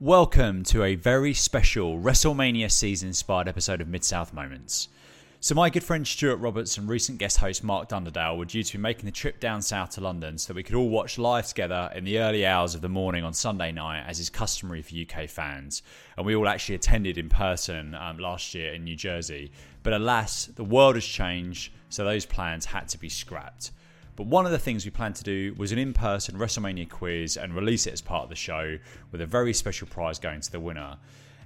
Welcome to a very special WrestleMania season inspired episode of Mid South Moments. So, my good friend Stuart Roberts and recent guest host Mark Dunderdale were due to be making the trip down south to London so that we could all watch live together in the early hours of the morning on Sunday night, as is customary for UK fans. And we all actually attended in person um, last year in New Jersey. But alas, the world has changed, so those plans had to be scrapped. But one of the things we planned to do was an in person WrestleMania quiz and release it as part of the show with a very special prize going to the winner.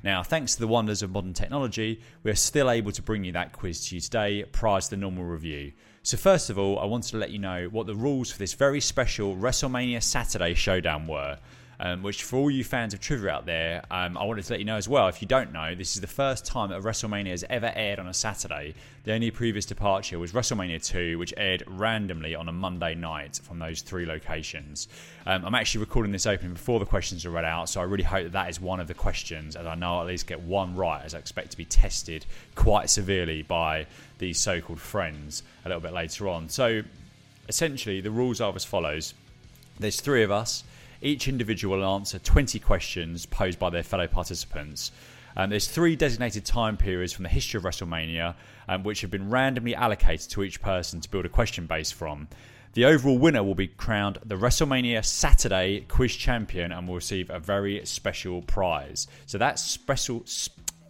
Now, thanks to the wonders of modern technology, we are still able to bring you that quiz to you today prior to the normal review. So, first of all, I wanted to let you know what the rules for this very special WrestleMania Saturday showdown were um, which for all you fans of trivia out there, um, I wanted to let you know as well. If you don't know, this is the first time that WrestleMania has ever aired on a Saturday. The only previous departure was WrestleMania 2, which aired randomly on a Monday night from those three locations. Um, I'm actually recording this opening before the questions are read out, so I really hope that that is one of the questions, as I know I'll at least get one right, as I expect to be tested quite severely by these so called friends a little bit later on. So essentially, the rules are as follows there's three of us. Each individual will answer 20 questions posed by their fellow participants. Um, there's three designated time periods from the history of WrestleMania, um, which have been randomly allocated to each person to build a question base from. The overall winner will be crowned the WrestleMania Saturday Quiz Champion and will receive a very special prize. So that special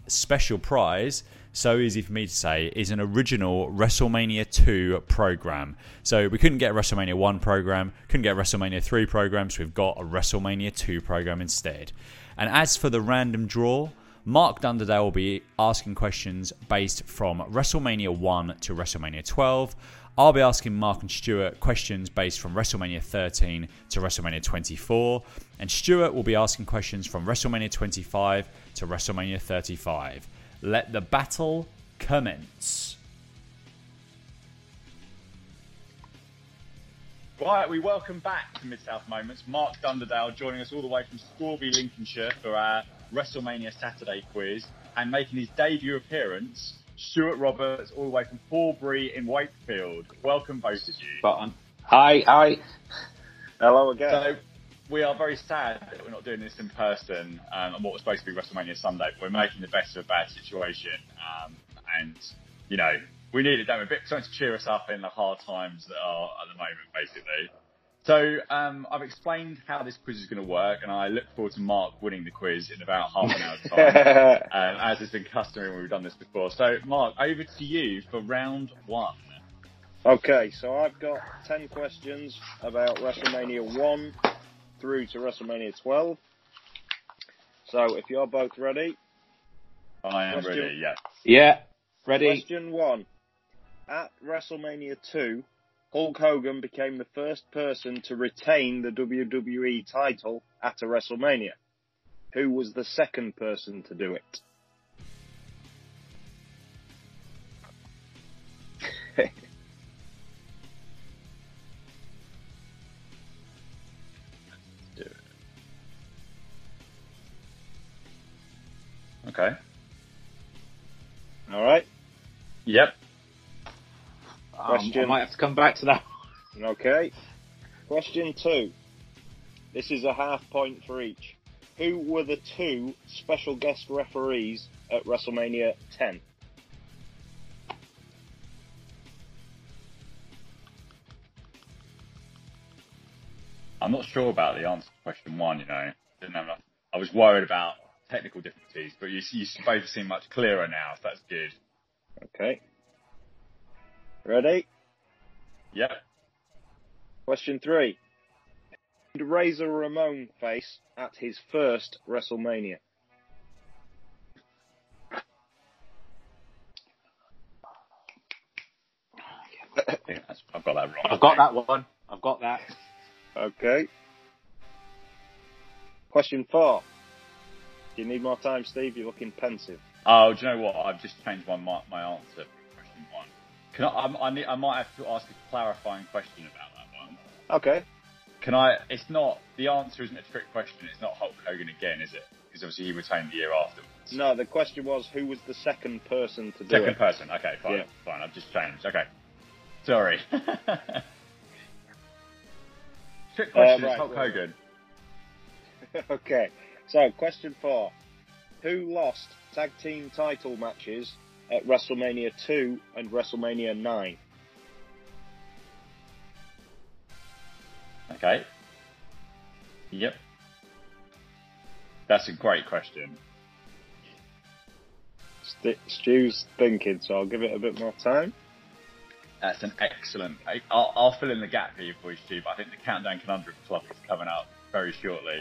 special prize so easy for me to say, is an original WrestleMania 2 program. So we couldn't get a WrestleMania 1 program, couldn't get a WrestleMania 3 program, so we've got a WrestleMania 2 program instead. And as for the random draw, Mark Dunderdale will be asking questions based from WrestleMania 1 to WrestleMania 12. I'll be asking Mark and Stuart questions based from WrestleMania 13 to WrestleMania 24. And Stuart will be asking questions from WrestleMania 25 to WrestleMania 35. Let the battle commence. Right, we welcome back to Mid South Moments. Mark Dunderdale joining us all the way from Scawby, Lincolnshire for our WrestleMania Saturday quiz and making his debut appearance, Stuart Roberts, all the way from Horbury in Wakefield. Welcome, both of you. Button. Hi, hi. Hello again. So, we are very sad that we're not doing this in person um, on what was supposed to be WrestleMania Sunday. But we're making the best of a bad situation, um, and you know we need it. Don't we? A bit something to cheer us up in the hard times that are at the moment, basically. So um, I've explained how this quiz is going to work, and I look forward to Mark winning the quiz in about half an hour's time, um, as has been customary when we've done this before. So Mark, over to you for round one. Okay, so I've got 10 questions about WrestleMania 1 through to WrestleMania 12. So if you're both ready. I am question, ready, yeah. Yeah, ready. Question one. At WrestleMania 2, Hulk Hogan became the first person to retain the WWE title at a WrestleMania. Who was the second person to do it? Okay. All right. Yep. Question. Um, I might have to come back to that. Okay. Question two. This is a half point for each. Who were the two special guest referees at WrestleMania 10? I'm not sure about the answer to question one, you know. Didn't have enough. I was worried about technical difficulties, but you, you both seem much clearer now, so that's good. Okay. Ready? Yep. Question three. Who did Razor Ramon face at his first WrestleMania? I've got that wrong. I've got that one. I've got that. Okay. Question four. Do you need more time, Steve? You're looking pensive. Oh, do you know what? I've just changed my my answer for question one. Can I? I, I, need, I might have to ask a clarifying question about that one. Okay. Can I? It's not. The answer isn't a trick question. It's not Hulk Hogan again, is it? Because obviously he retained the year afterwards. No, the question was who was the second person to do second it. Second person. Okay, fine, yeah. fine. I've just changed. Okay. Sorry. trick question uh, right, is Hulk Hogan. okay. So, question four. Who lost tag team title matches at WrestleMania 2 and WrestleMania 9? Okay. Yep. That's a great question. St- Stu's thinking, so I'll give it a bit more time. That's an excellent. I'll, I'll fill in the gap here for you, Stu, but I think the Countdown Conundrum Club is coming up very shortly.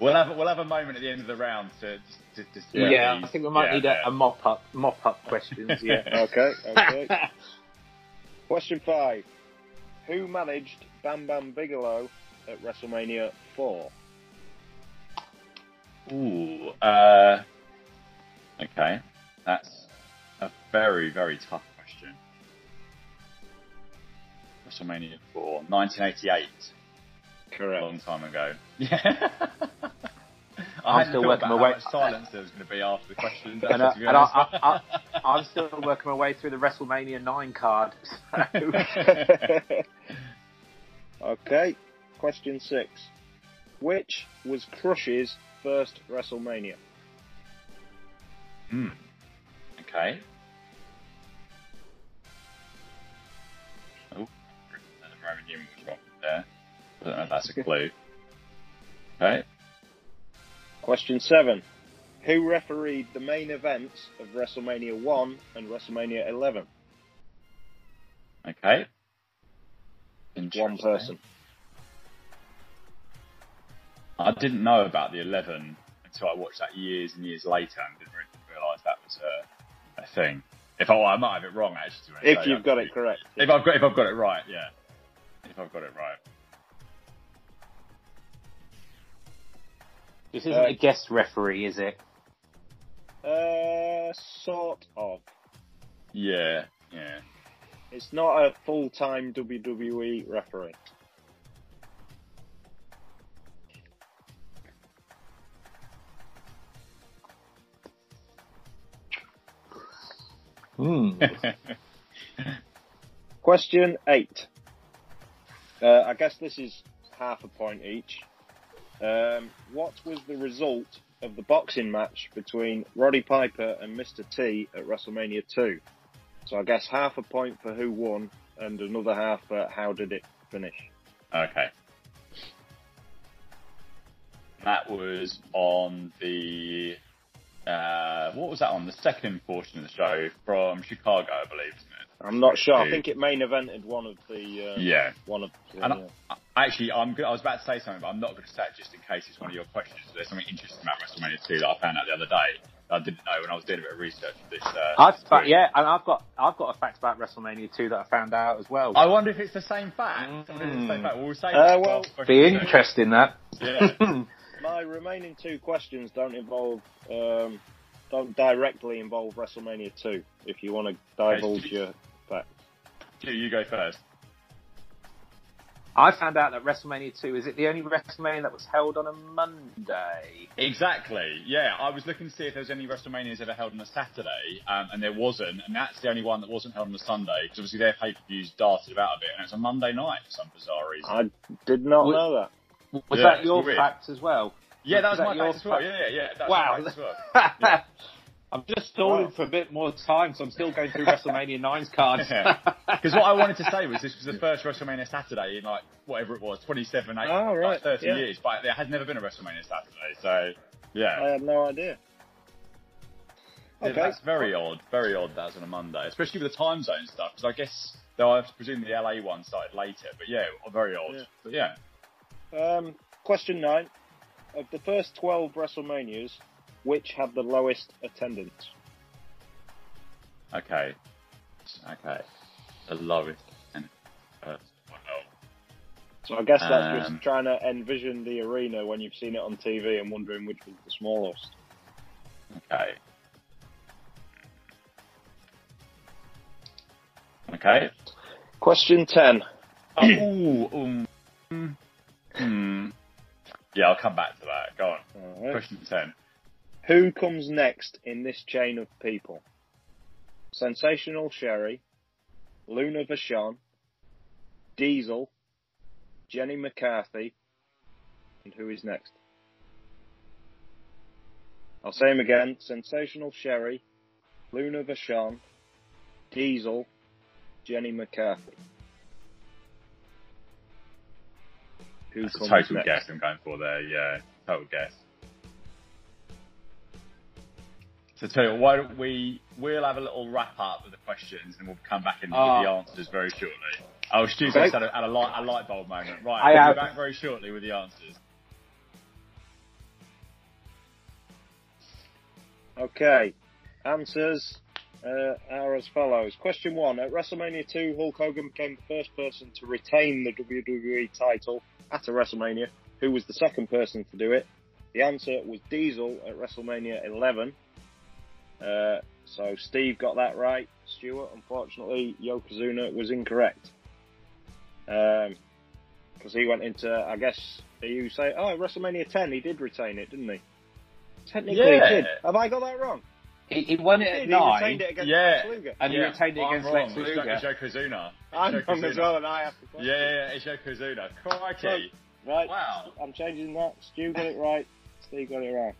We'll have we'll have a moment at the end of the round to to, to, to Yeah, these- I think we might yeah, need yeah. a, a mop up mop up questions. Yeah. Okay, okay. question five. Who managed Bam Bam Bigelow at WrestleMania 4? Ooh, uh, okay, that's a very very tough question. WrestleMania 4, 1988. A long time ago. Yeah. I I'm hadn't still working my way- how much silence there was going to be after the question. And, uh, and I, honest. I, I, I'm still working my way through the WrestleMania 9 card. So. okay, question six. Which was Crush's first WrestleMania? Hmm. Okay. I don't know if that's a clue. Okay. Question seven. Who refereed the main events of WrestleMania 1 and WrestleMania 11? Okay. One person. I didn't know about the 11 until I watched that years and years later and didn't really realise that was a, a thing. If I, well, I might have it wrong actually. to be honest. If So, you've got it correct. If I've got if I've got it right, yeah. If I've got it right. This isn't Uh, a guest referee, is it? Uh, sort of. Yeah, yeah. It's not a full-time WWE referee. Hmm. Question eight. Uh, I guess this is half a point each. Um, what was the result of the boxing match between Roddy Piper and Mr. T at WrestleMania 2? So I guess half a point for who won and another half for how did it finish. Okay. That was on the uh, what was that on the second portion of the show from Chicago, I believe? I'm not sure. I think it main evented one of the uh, Yeah. one of the, And uh, I, actually, I'm good. I was about to say something, but I'm not going to say it just in case it's one of your questions. There's something interesting about WrestleMania 2 that I found out the other day. that I didn't know when I was doing a bit of research for this. Uh, I've, but yeah, and I've got I've got a fact about WrestleMania 2 that I found out as well. I wonder if it's the same fact. I wonder if it's the same Mm. fact. Well, we'll say Uh, that well, last Be interesting that. Yeah. my remaining two questions don't involve um, don't directly involve WrestleMania 2. If you want to divulge Okay. your facts. Stu, you go first. I found out that WrestleMania 2 is it the only WrestleMania that was held on a Monday? Exactly. Yeah, I was looking to see if there was any WrestleManias ever held on a Saturday, um, and there wasn't, and that's the only one that wasn't held on a Sunday because obviously their pay per views darted about a bit, and it's a Monday night for some bizarre reason. I did not Would- know that. Was Yeah, that your fact as well? yeah, that was, was my that your fact as well. Yeah, yeah, yeah. That Wow. my fact as well. I'm just stalling Wow. for a bit more time, so I'm still going through WrestleMania 9's cards. Because what I wanted to say was this was the first WrestleMania Saturday in like whatever it was, 27, eight, Oh, right, like 30 yeah. years, but there has never been a WrestleMania Saturday, so yeah. I had no idea. Yeah, Okay. That's very odd. Very odd. That was on a Monday, especially with the time zone stuff. Because I guess though I presume the LA one started later, but yeah, very odd. Yeah. But yeah, Um, question nine. Of the first 12 WrestleManias, which had the lowest attendance? okay, okay. The lowest and. Wow. So I guess that's Um, just trying to envision the arena when you've seen it on TV and wondering which was the smallest. Okay. Okay. Question 10. oh, ooh, um, mm, hmm. Yeah, I'll come back to that. Go on. Alright. Question ten. Who comes next in this chain of people? Sensational Sherri, Luna Vachon, Diesel, Jenny McCarthy, And who is next? I'll say him again. Sensational Sherri, Luna Vachon, Diesel, Jenny McCarthy. Who That's a total next? guess I'm going for there. Yeah, total guess. So tell you why don't we? We'll have a little wrap up with the questions, and we'll come back and Ah. give the answers very shortly. Oh, Stu Okay. just had a, had a light a light bulb moment. Right, I we'll have- be back very shortly with the answers. Okay. Answers uh, are as follows. Question one. At WrestleMania 2, Hulk Hogan became the first person to retain the WWE title at a WrestleMania. Who was the second person to do it? The answer was Diesel at WrestleMania 11. Uh, so Steve got that right. Stuart, unfortunately, Yokozuna was incorrect. Because he went into, I guess, you say, oh, WrestleMania 10, he did retain it, didn't he? Technically, Yeah. he did. Have I got that wrong? He, he won He it did. at He retained it against Yeah. Lex Luger. and he Yeah, retained it I'm against wrong. Lex It's Jo- Luger. It's Yokozuna. I'm It's wrong as well, and I have to Yeah, yeah, yeah, it's Yokozuna. Crikey. Right. Wow. I'm changing that. Stu got it right. Steve got it right.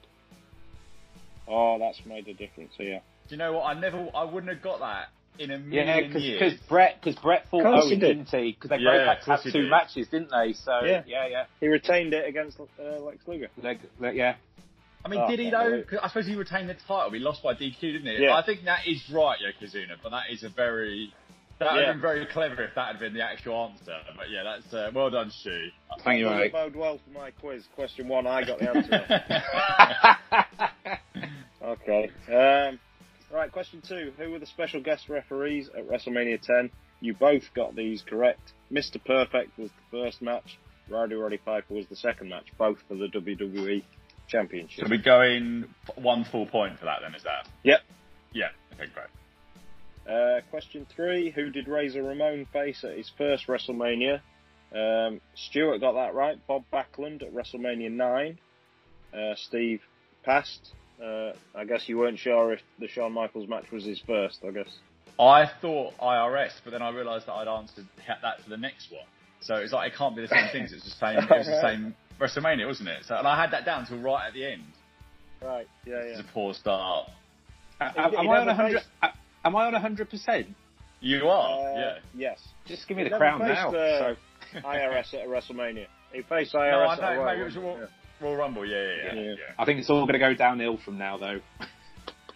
Oh, that's made a difference here. Do you know what? I never, I wouldn't have got that in a Yeah, million because years. Bret because Bret fought Of course he Owen, did. didn't he? Because they Yeah, both had to course have he two did. matches, didn't they? So Yeah. yeah, yeah, He retained it against uh, Lex Luger. Like, like, yeah. I mean, Oh, did he though? believe I suppose he retained the title. He lost by DQ, didn't he? Yeah. I think that is right, Yokozuna, but that is a very. That would Yeah. have been very clever if that had been the actual answer. But yeah, that's uh, well done, Stu. Thank you, Doesn't mate. bode well for my quiz. Question one, I got the answer. okay. Um, right, question two. Who were the special guest referees at WrestleMania 10? You both got these correct. Mr. Perfect was the first match. Rowdy Roddy Piper was the second match, both for the WWE Championship. so we're going one full point for that, then, is that? Yep. Yeah. Okay, great. Uh, question three: Who did Razor Ramon face at his first WrestleMania? Um, Stuart got that right. Bob Backlund at WrestleMania nine. Uh, Steve passed. Uh, I guess you weren't sure if the Shawn Michaels match was his first. I guess. I thought IRS, but then I realised that I'd answered that for the next one. So it's like it can't be the same things. It's the same. It was the same WrestleMania, wasn't it? So and I had that down until right at the end. Right. Yeah. It's Yeah. a poor start. Am, He- am I on a hundred? faced- uh, Am I on a hundred percent? You are, Uh, yeah. Yes. Just give me He the crown faced, now. uh, so. IRS at a WrestleMania. He faced IRS No, IRS I at a know. Royal Maybe it was a Rumble, Royal, Royal Rumble. Yeah, yeah, yeah. Yeah. yeah. I think it's all going to go downhill from now, though.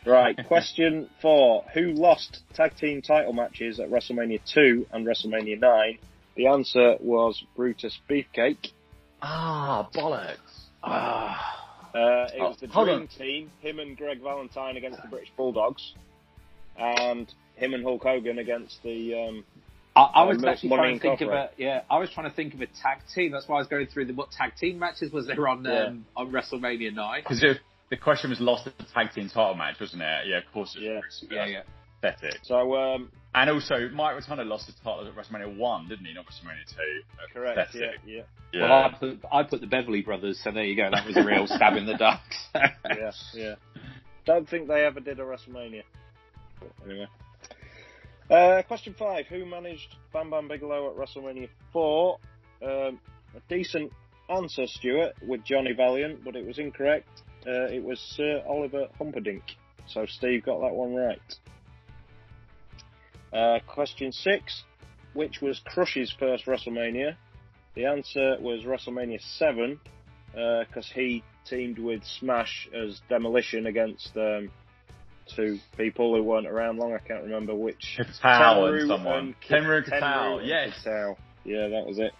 Right. Question four: Who lost tag team title matches at WrestleMania two and WrestleMania nine? The answer was Brutus Beefcake. Ah, bollocks. Ah. Uh, it Oh, was the Dream on. Team, him and Greg Valentine against the British Bulldogs, and him and Hulk Hogan against the. Um, I, I Uh, was Mo- actually trying to think of a yeah. I was trying to think of a tag team. That's why I was going through the what tag team matches was there on Yeah. um, on WrestleMania nine. Because the question was lost at the tag team title match, wasn't it? Yeah, of course. It Yeah. was. Yeah, yeah. Pathetic. so um, And also, Mike Rotunda lost the title at WrestleMania one, didn't he? Not WrestleMania two. correct. Yeah, Pathetic. yeah, Yeah. Well, I put I put the Beverly Brothers, so there you go. That was a real stab in the dark. yeah, yeah. Don't think they ever did a WrestleMania. But anyway. Uh, question five: Who managed Bam Bam Bigelow at WrestleMania four? Um, a decent answer, Stuart, with Johnny Valiant, but it was incorrect. Uh, it was Sir Oliver Humperdink. So Steve got that one right. Uh, question six: Which was Crush's first WrestleMania? The answer was WrestleMania seven, because he teamed with Smash as Demolition against um, two people who weren't around long. I can't remember which. Katal Tenryu and someone. Tenru Katal, Tenryu yes. Katal. Yeah, that was it.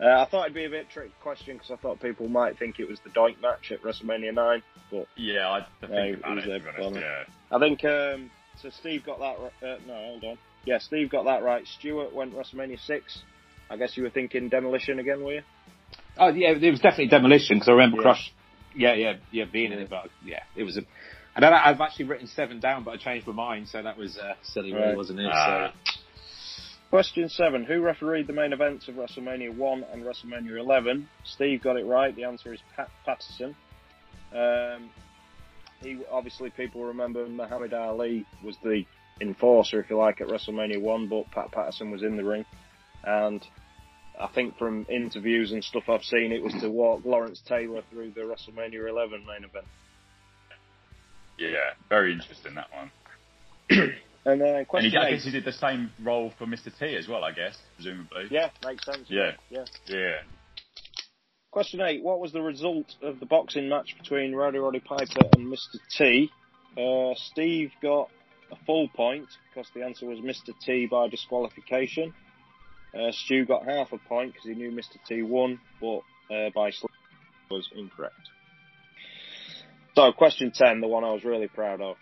Uh, I thought it'd be a bit tricky question because I thought people might think it was the Doink match at WrestleMania 9, but Yeah, I had No, think it about was it, a honest. Yeah. I think um, so. Steve got that. ri- Uh, no, hold on. Yeah, Steve got that right. Stuart went WrestleMania 6. I guess you were thinking Demolition again, were you? oh yeah, it was definitely demolition because I remember Yeah. Crush. Yeah, yeah, yeah, being in it, but yeah, it was a. And then I've actually written seven down, but I changed my mind, so that was uh, silly, really, Right. wasn't it? Ah. So Question seven: Who refereed the main events of WrestleMania one and WrestleMania eleven? Steve got it right. The answer is Pat Patterson. Um, he obviously people remember Muhammad Ali was the enforcer, if you like, at WrestleMania one, but Pat Patterson was in the ring, and I think from interviews and stuff I've seen, it was to walk Lawrence Taylor through the WrestleMania 11 main event. Yeah, very interesting that one. And then And question he, I guess he did the same role for Mr. T as well, I guess, presumably. Yeah, makes sense. Yeah. Yeah. Yeah. Question eight. What was the result of the boxing match between Roddy Roddy Piper and Mr. T? Uh, Steve got a full point because the answer was Mr. T by disqualification. Uh, Stu got half a point because he knew Mr. T won, but uh, by slip was incorrect. So, question 10, the one I was really proud of.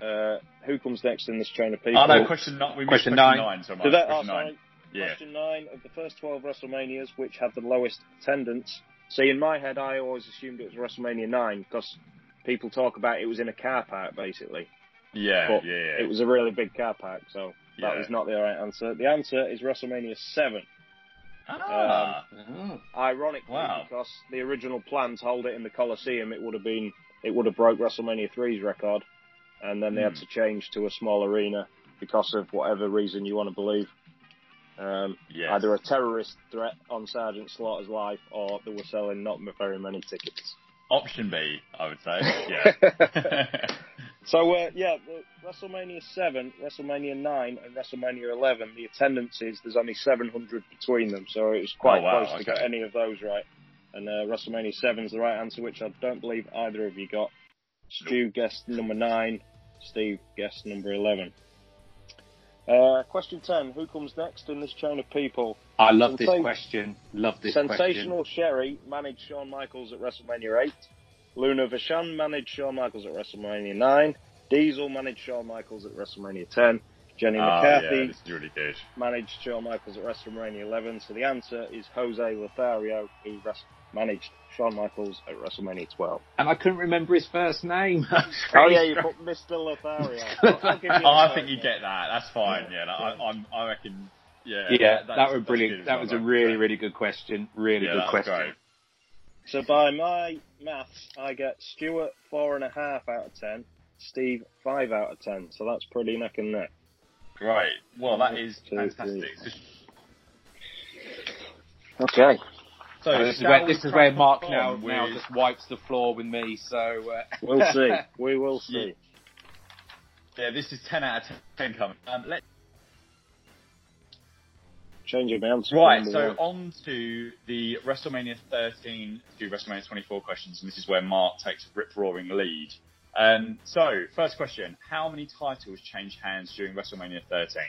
Uh, who comes next in this chain of people? Oh, no, question nine. We Question question nine. nine. so much. Did that, oh, question sorry. nine. Yeah. Question nine of the first 12 WrestleManias, which had the lowest attendance. See, in my head, I always assumed it was WrestleMania 9 because people talk about it was in a car park, basically. Yeah, But yeah, yeah. It was a really big car park, so that Yeah. was not the right answer. The answer is WrestleMania 7. ah, Oh. Ironically, Wow. because the original plan to hold it in the Coliseum, it would have been, it would have broke WrestleMania 3's record, and then they had Hmm. to change to a small arena because of whatever reason you want to believe. Um, yes. Either a terrorist threat on Sergeant Slaughter's life, or they were selling not very many tickets. Option B, I would say. Yeah. So uh, yeah, WrestleMania seven, WrestleMania nine, and WrestleMania eleven. The attendances there's only 700 between them, so it was quite Oh, wow, close to get any of those right. And uh, WrestleMania is the right answer, which I don't believe either of you got. Stu guessed number nine, Steve guessed number eleven. Uh, question ten: Who comes next in this chain of people? I love this question. Love this question. Sensational Sherri managed Shawn Michaels at WrestleMania 8. Luna Vachon managed Shawn Michaels at WrestleMania 9. Diesel managed Shawn Michaels at WrestleMania 10. Jenny oh, McCarthy yeah, really managed Shawn Michaels at WrestleMania 11. So the answer is Jose Lothario, who res- managed Shawn Michaels at WrestleMania 12. And I couldn't remember his first name. Oh yeah, you put Mr. Lothario. I'll- I'll give you oh, the Oh, I think you get that. That's fine. Yeah, like, I, I'm, I reckon. Yeah, Yeah, that, that's- was brilliant. good That was a though. really, really good question. Really Yeah, good question. great. So by my maths, I get Stuart four and a half out of ten, Steve five out of ten. So that's pretty neck and neck. Great. Well, that is fantastic. Okay. So Uh, this is where this is where Mark now with- now just wipes the floor with me. So uh, We'll see. We will see. Yeah, this is ten out of ten coming. Um, let change my answer. Right, so number on to the WrestleMania 13 to WrestleMania 24 questions, and this is where Mark takes a rip roaring lead. Um, so, first question: How many titles changed hands during WrestleMania 13?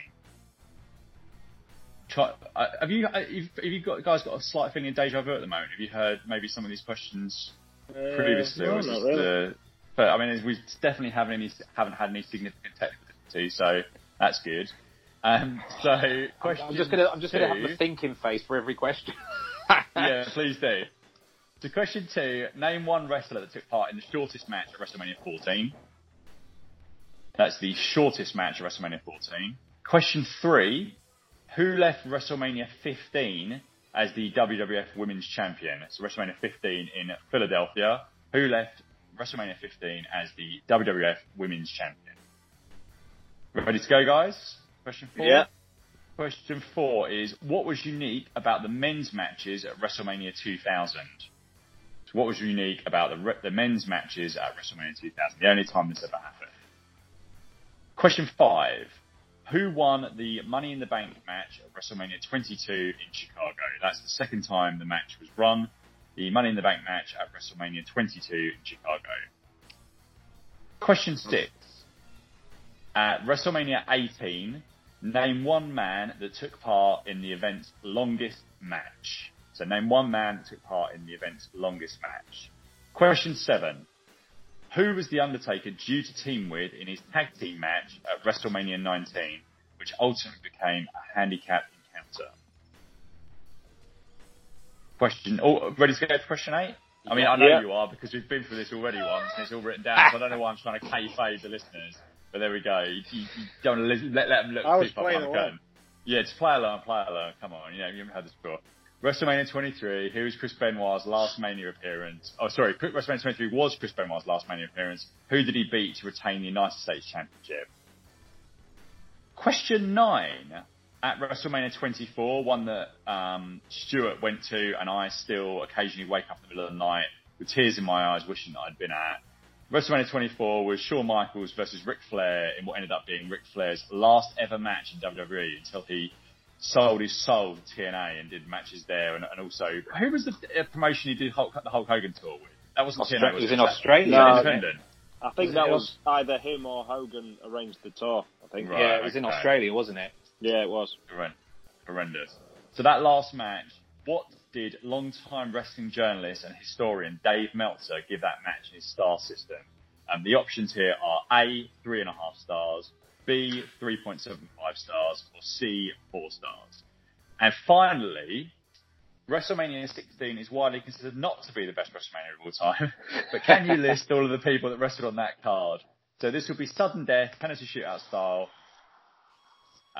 Try, uh, have you uh, you've- you got, guys got a slight feeling of deja vu at the moment? Have you heard maybe some of these questions Uh, previously? no, or not really. the, but I mean, we definitely haven't any haven't had any significant technical difficulties, so that's good. Um, so, question I'm just gonna I'm just gonna have the thinking face for every question. yeah, please do. So, question two: Name one wrestler that took part in the shortest match at WrestleMania 14. That's the shortest match at WrestleMania 14. Question three: Who left WrestleMania 15 as the WWF Women's Champion? So, WrestleMania 15 in Philadelphia. Who left WrestleMania 15 as the WWF Women's Champion? Ready to go, guys? Question four. Yeah. Question four is what was unique about the men's matches at WrestleMania 2000? So what was unique about the, the men's matches at WrestleMania 2000? The only time this ever happened. Question five. Who won the Money in the Bank match at WrestleMania 22 in Chicago? That's the second time the match was run. The Money in the Bank match at WrestleMania 22 in Chicago. Question six. At WrestleMania 18, name one man that took part in the event's longest match. So name one man that took part in the event's longest match. Question seven. Who was The Undertaker due to team with in his tag team match at WrestleMania 19, which ultimately became a handicap encounter? Question, oh, ready to go to question eight? I mean, I know Yeah. you are because we've been through this already once and it's all written down, so I don't know why I'm trying to kayfabe the listeners. But there we go. You, you, you don't let, let them look I was too far playing behind the curtain. Yeah, just play along, play along. Come on, you know, you haven't had this before. WrestleMania 23, who was Chris Benoit's last Mania appearance? Oh, sorry, WrestleMania 23 was Chris Benoit's last Mania appearance. Who did he beat to retain the United States Championship? Question nine. at WrestleMania 24, one that um, Stuart went to, and I still occasionally wake up in the middle of the night with tears in my eyes, wishing that I'd been at. WrestleMania 24 was Shawn Michaels versus Ric Flair in what ended up being Ric Flair's last ever match in WWE until he sold his soul to TNA and did matches there. And, and also, who was the uh, promotion he did Hulk, the Hulk Hogan tour with? That wasn't Austra- TNA. it was in Australia. that No. independent? I think Was that it- was either him or Hogan arranged the tour. I think. Right. yeah, it was in. Australia, wasn't it? Yeah, it was. Horrendous. So that last match, what did long-time wrestling journalist and historian Dave Meltzer give that match in his star system? Um, the options here are A, three and a half stars, B, 3.75 stars, or C, four stars. And finally, WrestleMania 16 is widely considered not to be the best WrestleMania of all time, but can you list all of the people that wrestled on that card? So this will be sudden death, penalty shootout style,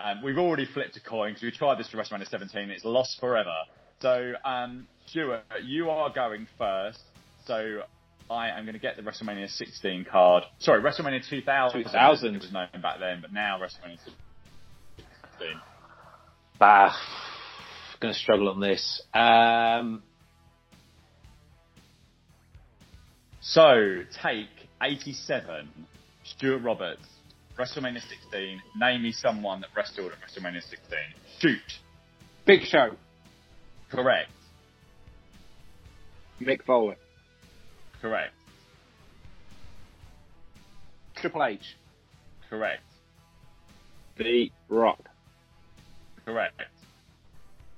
um, we've already flipped a coin because we tried this for WrestleMania 17. It's lost forever. So, um, Stuart, you are going first. So, I am going to get the WrestleMania 16 card. Sorry, WrestleMania 2000. 2000. It was known back then, but now WrestleMania 16. Bah, going to struggle on this. Um, So, take 87, Stuart Roberts, WrestleMania 16. Name me someone that wrestled at WrestleMania 16. Shoot. Big Show. Correct. Mick Foley. Correct. Triple H. Correct. The Rock. Correct.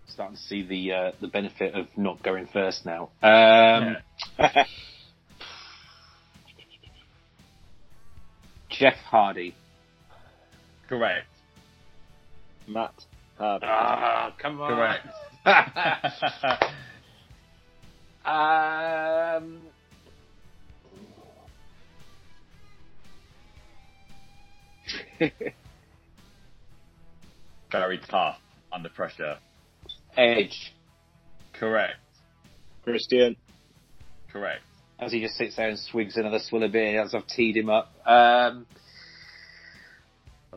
Starting to see the uh, the benefit of not going first now. Um, Jeff Hardy. Correct. Matt Hardy. Ah, come on. Correct. um, Very tough under pressure. Edge. Correct. Christian. Correct. As he just sits there and swigs another swill of beer as I've teed him up. Um,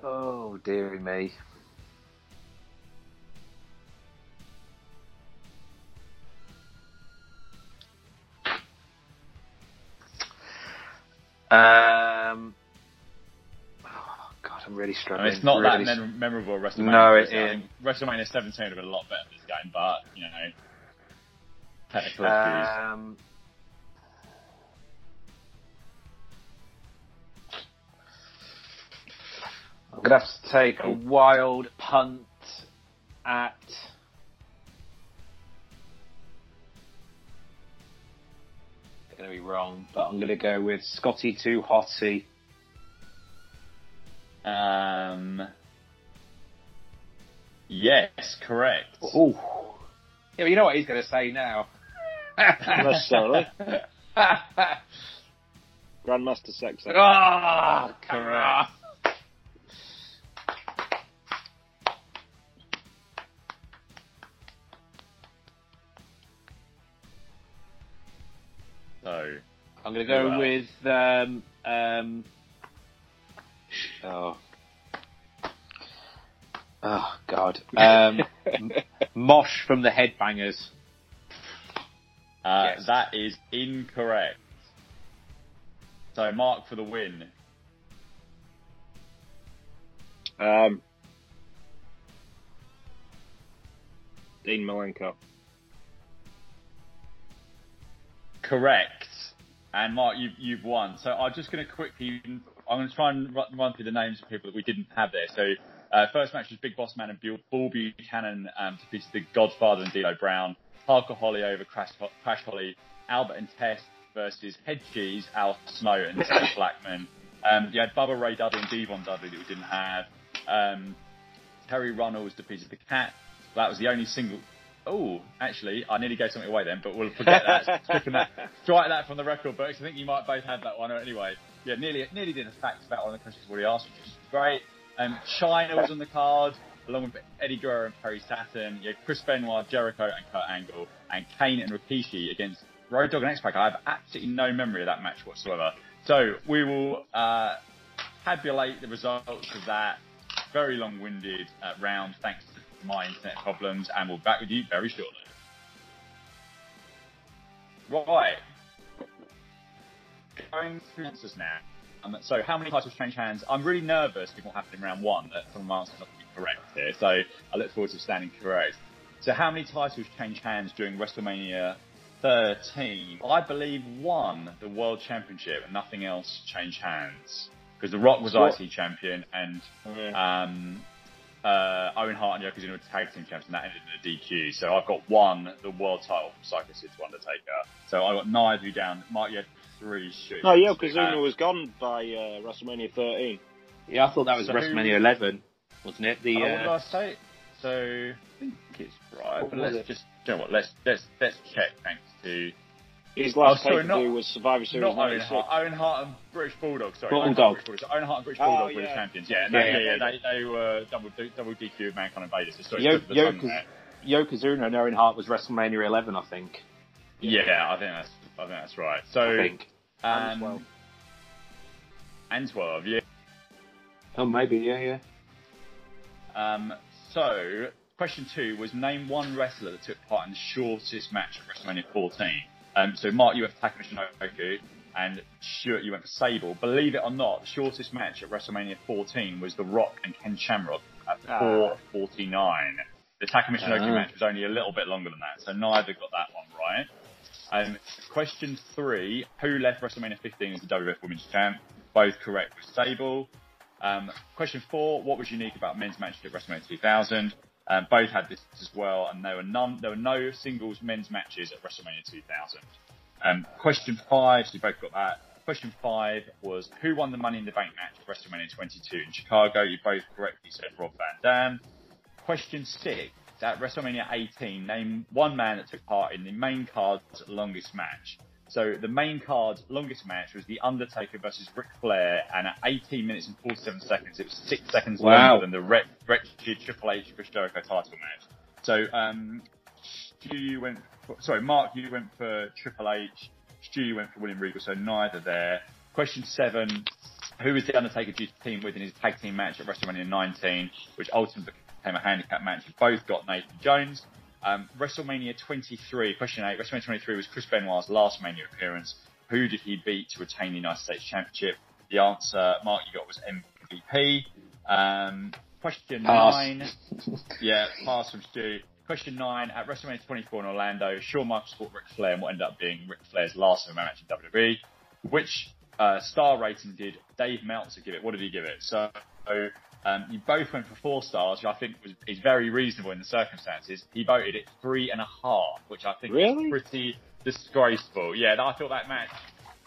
oh, dearie me. Um, God, I'm really I struggling. mean, it's not really that mem- memorable WrestleMania. No, it is I think WrestleMania 17 would have been a lot better this game, but, you know, technical issues. Um, I'm gonna have to take a wild punt at. Gonna be wrong, but I'm gonna go with Scotty Too Hotty. Um, yes, correct. Ooh. Yeah, but you know what he's gonna say now. Not necessarily. Grand Master Sexay. Ah, Correct. So, I'm gonna go Well. with um um oh oh god um Mosh from the Headbangers. uh, Yes. that is incorrect. So, Mark for the win. Um, Dean Malenko. Correct. And Mark, you've, you've won. So I'm just going to quickly, I'm going to try and run, through the names of people that we didn't have there. So uh, first match was Big Boss Man and Bull, Bull Buchanan um, defeated the Godfather and D'Lo Brown. Hardcore Holly over Crash, Crash Holly. Albert and Test versus Head Cheese, Al Snow and Steve Blackman. Um, you had Bubba Ray Dudley and D-Von Dudley that we didn't have. Um, Terri Runnels defeated the Cat. That was the only single. Oh, actually, I nearly gave something away then, but we'll forget that. Stricken that. Strike that from the record books. I think you might both have that one anyway. Yeah, nearly nearly did a fact about one of the questions already asked, which is great. Um, Chyna was on the card, along with Eddie Guerrero and Perry Saturn. Yeah, Chris Benoit, Jericho, and Kurt Angle, and Kane and Rikishi against Road Dogg and X Pac. I have absolutely no memory of that match whatsoever. So we will uh, tabulate the results of that very long-winded uh, round, thanks to my internet problems, and we'll be back with you very shortly. Right. Going through answers now. Um, so, how many titles change hands? I'm really nervous given what happened in round one that some of my answers are not going to be correct here. So, I look forward to standing correct. So, how many titles change hands during WrestleMania 13? I believe one, the World Championship, and nothing else changed hands. Because The Rock was What? IC champion, and um, uh, Owen Hart and Yokozuna were tag team champions, and that ended in a DQ. So I've got one, the world title from Psycho Sid to Undertaker. So I got neither down. Mark, you had three shoots. No, Yokozuna was gone by uh, WrestleMania 13. Yeah, I thought that was So who- WrestleMania 11, wasn't it? The Oh, what did uh, I say? So I think it's right, What but let's it? just you know what? Let's let's let's check. Thanks to His last Oh, sorry, pay per view was Survivor Series not Owen Hart, Owen Hart and British Bulldog. Sorry, Bulldog. Owen Hart and British Bulldog. Owen Hart and British Oh, Bulldog were the champions. Yeah, Yeah, yeah, yeah, yeah. They, they were double double DQ Mankind and Vader. So Yo- Yokoz- Yokozuna and Owen Hart was WrestleMania 11, I think. Yeah, I think that's I think that's right. So I think. And um, 12. and twelve, yeah. Oh, maybe, yeah, yeah. Um, so, question two was name one wrestler that took part in the shortest match at WrestleMania 14. Um, so, Mark, you went for Taka Michinoku, and Stuart, you went for Sable. Believe it or not, the shortest match at WrestleMania 14 was The Rock and Ken Shamrock at Ah. 4:49. The Taka Michinoku Ah. match was only a little bit longer than that, so neither got that one right. Um, question three: Who left WrestleMania 15 as the WWF Women's Champ? Both correct with Sable. Um, question four: What was unique about men's matches at WrestleMania 2000? Um, both had this as well, and there were none. There were no singles men's matches at WrestleMania 2000. Um, question five: So you both got that. Question five was who won the Money in the Bank match at WrestleMania 22 in Chicago? You both correctly said Rob Van Dam. Question six: At WrestleMania 18, name one man that took part in the main card's longest match. So the main card's longest match was The Undertaker versus Ric Flair, and at 18 minutes and 47 seconds, it was six seconds Wow. longer than the wret- wretched Triple H Chris Jericho title match. So um, Stu, went. For, sorry, Mark, you went for Triple H. Stu, went for William Regal. So neither there. Question seven: Who was the Undertaker due to team with in his tag team match at WrestleMania 19, which ultimately became a handicap match? Both got Nathan Jones. Um, WrestleMania 23, question 8, WrestleMania 23 was Chris Benoit's last Mania appearance. Who did he beat to retain the United States Championship? The answer, Mark, you got was MVP. Um, question Pass. 9. Yeah, pass from Stu. Question 9, at WrestleMania 24 in Orlando, Shawn Michaels fought Ric Flair in what ended up being Ric Flair's last ever match in WWE. Which uh, star rating did Dave Meltzer give it? What did he give it? So, um, you both went for four stars, which I think was is very reasonable in the circumstances. He voted it three and a half, which I think Really? is pretty disgraceful. Yeah, I thought that match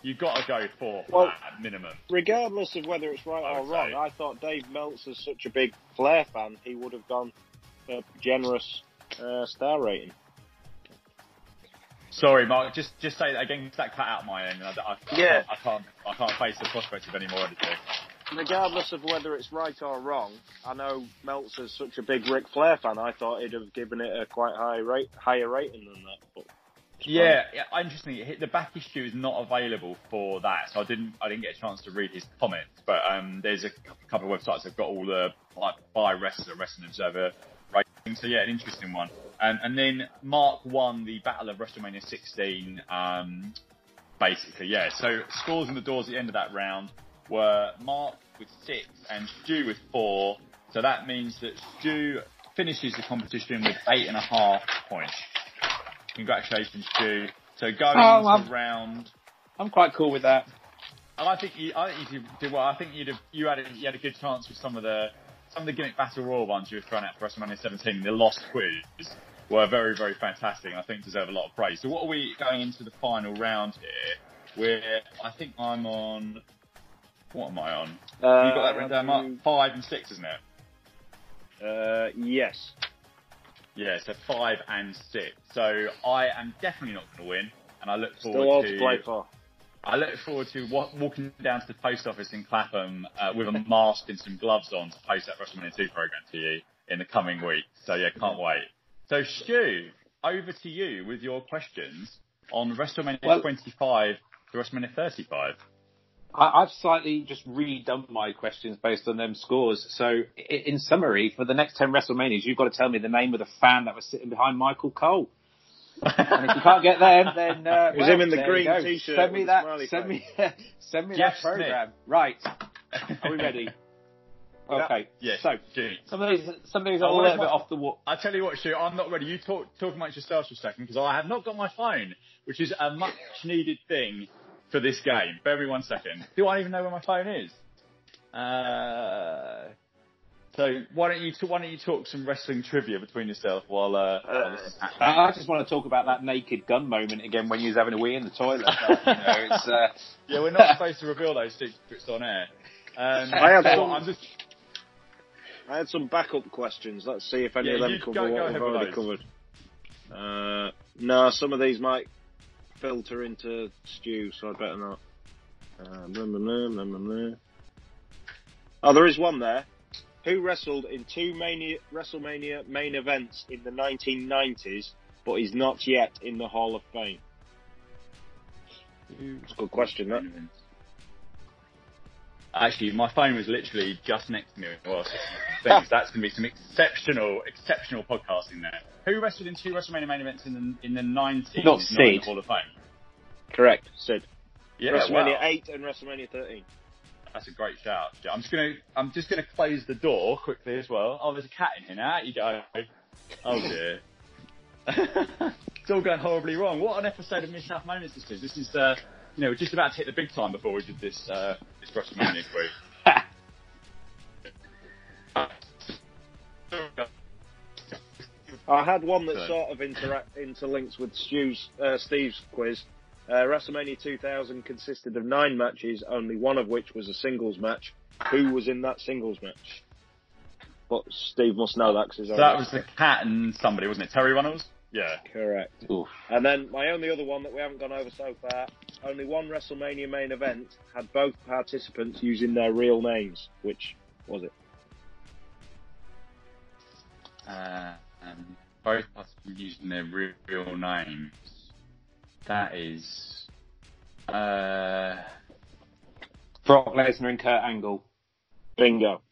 you've got to go for Well- at minimum. Regardless of whether it's right or wrong, say. I thought Dave Meltzer's such a big Flair fan, he would have gone a generous uh, star rating. Sorry, Mark. Just just say that again. That cut out my end. I, I, I Yeah. can't, I can't. I can't face the prospect of any more editing. Regardless of whether it's right or wrong, I know Meltzer's such a big Ric Flair fan. I thought he'd have given it a quite high rate, higher rating than that. But Yeah, yeah. Interestingly, the back issue is not available for that, so I didn't. I didn't get a chance to read his comments. But um, there's a couple of websites that've got all the like by wrestler, wrestling observer ratings. So yeah, an interesting one. Um, and then Mark won the Battle of WrestleMania 16. Um, basically, yeah. So scores in the doors at the end of that round were Mark with six and Stu with four. So that means that Stu finishes the competition with eight and a half points. Congratulations, Stu. So going Oh, into I'm- round, I'm quite cool with that. I think you, I think you did well. I think you'd have, you had a, you had a good chance with some of the some of the gimmick battle royal ones you were throwing out for WrestleMania 17. The lost quiz were very very fantastic. and I think deserve a lot of praise. So what are we going into the final round here? Where I think I'm on. What am I on? Uh, you got that written down, Mark? Five and six, isn't it? Uh, yes. Yeah, so five and six. So I am definitely not going to win, and I look Still forward all to. to for. I look forward to wa- walking down to the post office in Clapham uh, with a mask and some gloves on to post that WrestleMania 2 program to you in the coming weeks. So yeah, can't wait. So Stu, over to you with your questions on WrestleMania Well- 25 to WrestleMania 35. I, I've slightly just redone my questions based on them scores. So, in summary, for the next 10 WrestleManias, you've got to tell me the name of the fan that was sitting behind Michael Cole. And if you can't get them, then uh, It was well, him in the green t-shirt Send me that. Send me. send me Jeff that program. Right. Are we ready? Okay. Yes. So Gee. some of these, some of these are Oh, a where's little bit off the wall. I tell you what, Stu, I'm not ready. You talk talk amongst yourselves for a second because I have not got my phone, which is a much needed thing for this game. Bear me one second. Do I even know where my phone is? Uh, so why don't you t- why don't you talk some wrestling trivia between yourself while uh, while this is? I I just want to talk about that naked gun moment again when you was having a wee in the toilet. you know, it's, uh, Yeah, we're not supposed to reveal those secrets on air. Um, I have so some- I'm just I had some backup questions. Let's see if any Yeah, of them you cover go- go what we've already those. covered. Uh, no, some of these might filter into Stew, so I'd better not. Uh, blah, blah, blah. Oh, there is one there. Who wrestled in two Mania, WrestleMania main events in the 1990s, but is not yet in the Hall of Fame? It's a good question, that. Actually, my phone was literally just next to me while I was listening to things. That's going to be some exceptional, exceptional podcasting there. Who wrestled in two WrestleMania main events in the in the 90s? Not Sid. Hall of Fame. Correct, Sid. Yeah, WrestleMania wow. 8 and WrestleMania 13. That's a great shout. I'm just gonna I'm just gonna close the door quickly as well. Oh, there's a cat in here now. Out you go. Oh dear. it's all going horribly wrong. What an episode of Mid South Moments this is. This is uh you know, we're just about to hit the big time before we did this uh this WrestleMania quiz. I had one that sort of interact interlinks with Stu's uh, Steve's quiz. Uh, WrestleMania 2000 consisted of nine matches, only one of which was a singles match. Who was in that singles match? But Steve must know that 'cause he's So that was the cat and somebody, wasn't it? Terri Runnels? Yeah. correct. Oof. And then my only other one that we haven't gone over so far. Only one WrestleMania main event had both participants using their real names. Which was it? Uh, um, both participants using their real, real names. That is. Uh, Brock Lesnar and Kurt Angle. Bingo.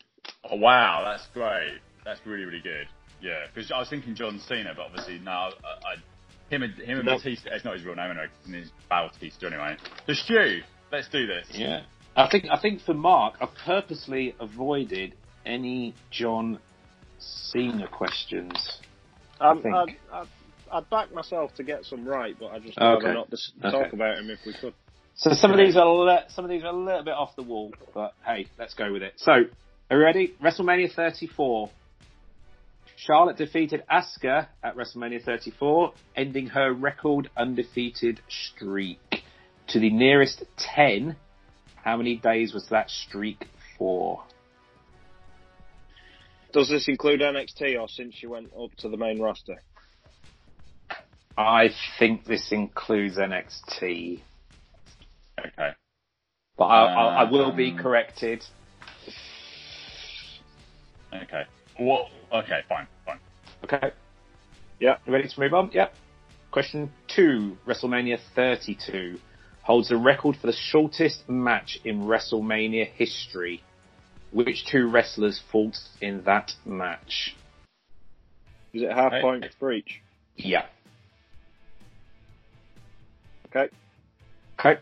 oh, wow, that's great. That's really, really good. Yeah, because I was thinking John Cena, but obviously no, I, I, him and him and No. Batista. It's not his real name anyway. It's Batista anyway. So Stu, let's do this. Yeah. I think I think for Mark, I purposely avoided any John Cena questions. Um, think. I'd, I'd, I'd back myself to get some right, but I just Okay. rather not dis- Okay. talk about him if we could. So some of these are le- some of these are a little bit off the wall, but hey, let's go with it. So, are you ready? WrestleMania 34. Charlotte defeated Asuka at WrestleMania 34, ending her record undefeated streak. To the nearest 10, how many days was that streak for? Does this include NXT or since she went up to the main roster? I think this includes NXT, Okay. but I, I, I will be Um, corrected. Okay. What? Okay. Fine. Okay. Yeah. Ready to move on? Yep. Question two. WrestleMania 32 holds the record for the shortest match in WrestleMania history. Which two wrestlers fought in that match? Is it half point for each? Yeah. Okay. Okay.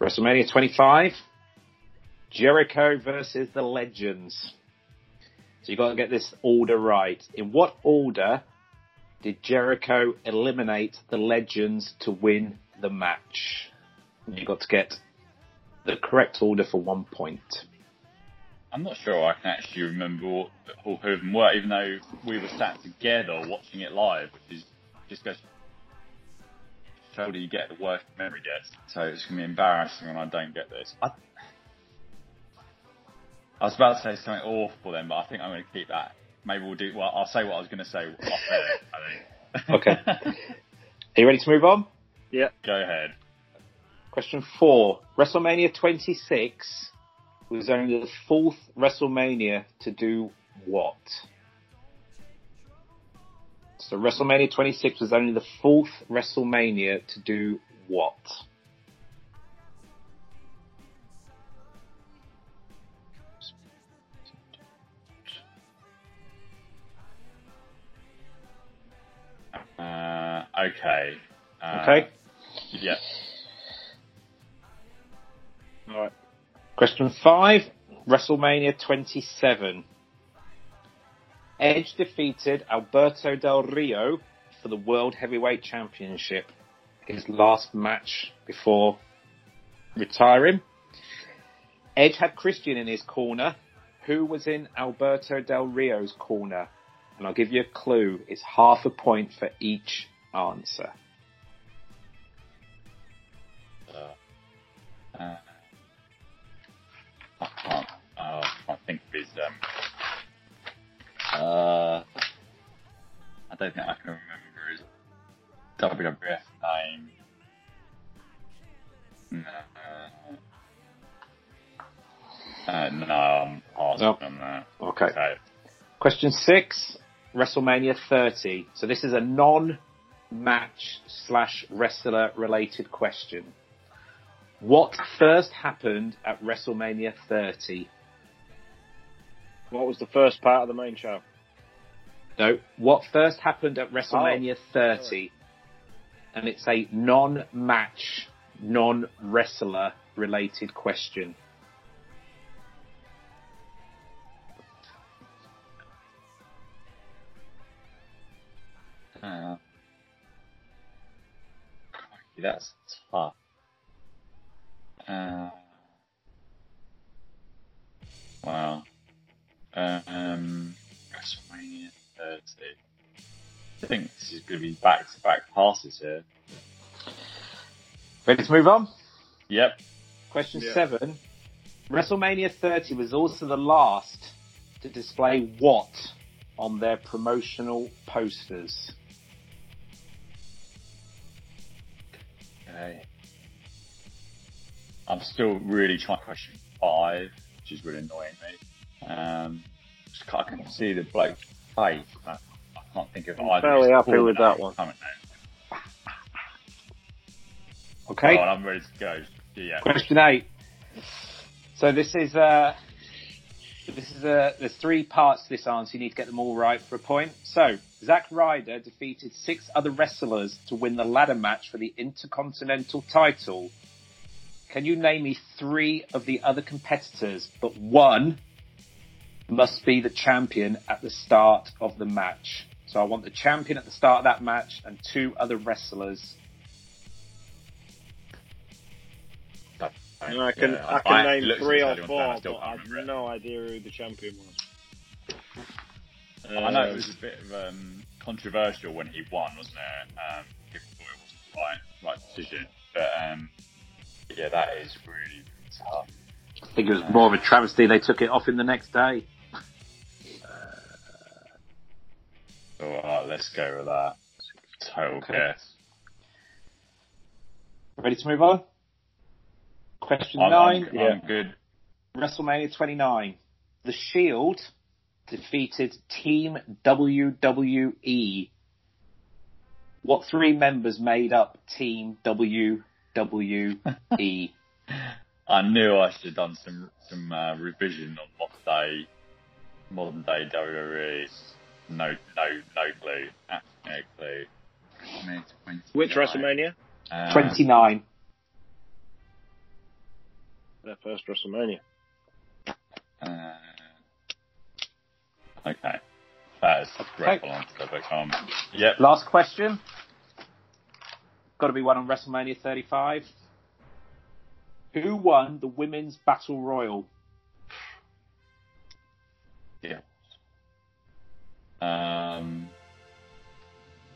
WrestleMania 25. Jericho versus the Legends. So you've got to get this order right. In what order did Jericho eliminate the Legends to win the match? You've got to get the correct order for one point. I'm not sure I can actually remember what, who of them were, even though we were sat together watching it live, which is just goes show you get the worst memory gets. So it's going to be embarrassing when I don't get this. I, I was about to say something awful then, but I think I'm going to keep that. Maybe we'll do. Well, I'll say what I was going to say off air. Okay. Are you ready to move on? Yeah. Go ahead. Question four. WrestleMania 26 was only the fourth WrestleMania to do what? So WrestleMania 26 was only the fourth WrestleMania to do what? Okay. Uh, Okay. Yeah. All right. Question five, WrestleMania 27. Edge defeated Alberto Del Rio for the World Heavyweight Championship. In his last match before retiring. Edge had Christian in his corner. Who was in Alberto Del Rio's corner? And I'll give you a clue. It's half a point for each answer. Uh, I can't. Uh, I can't think of his. Um, uh, I don't think I can remember his WWF name. No. Uh, no, I'm passing Nope. on that. Okay. Okay. Question six, WrestleMania 30. So this is a non-match slash wrestler related question. What first happened at WrestleMania 30? What was the first part of the main show? No, what first happened at WrestleMania 30? And it's a non-match, non-wrestler related question. Uh, that's tough. Uh, wow. Um, WrestleMania 30. I think this is going to be back to back passes here. Ready to move on? Yep. Question Yeah. seven. WrestleMania 30 was also the last to display what on their promotional posters? Okay. I'm still really trying question five, which is really annoying me. Um, I can see the bloke's face. but I can't think of I'm either. fairly happy with that one. Okay. Oh, I'm ready to go. Yeah. Question eight. So this is uh this is uh there's three parts to this answer. You need to get them all right for a point. So Zack Ryder defeated six other wrestlers to win the ladder match for the Intercontinental title. Can you name me three of the other competitors, but one must be the champion at the start of the match. So I want the champion at the start of that match and two other wrestlers. And I can Yeah, I can I- name three or four, I but I have no idea who the champion was. I know it Um, was a bit of um, controversial when he won, wasn't it? Um, people thought it wasn't the right, right decision. But um, yeah, that is really tough. I think it was more of a travesty. They took it off him the next day. Uh, let's go with that. Total Okay. guess. Ready to move on? Question I'm, 9 I'm, I'm good. WrestleMania 29. The Shield defeated Team WWE. What three members made up Team WWE? I knew I should have done some some uh, revision on modern day modern day WWE. No, no, no clue. Absolutely no clue. 29. Which WrestleMania? Uh, 29. Their first WrestleMania. Uh, okay. That is dreadful answer, but um, yep. Last question. Got to be one on WrestleMania 35. Who won the Women's Battle Royal? Yeah. Um,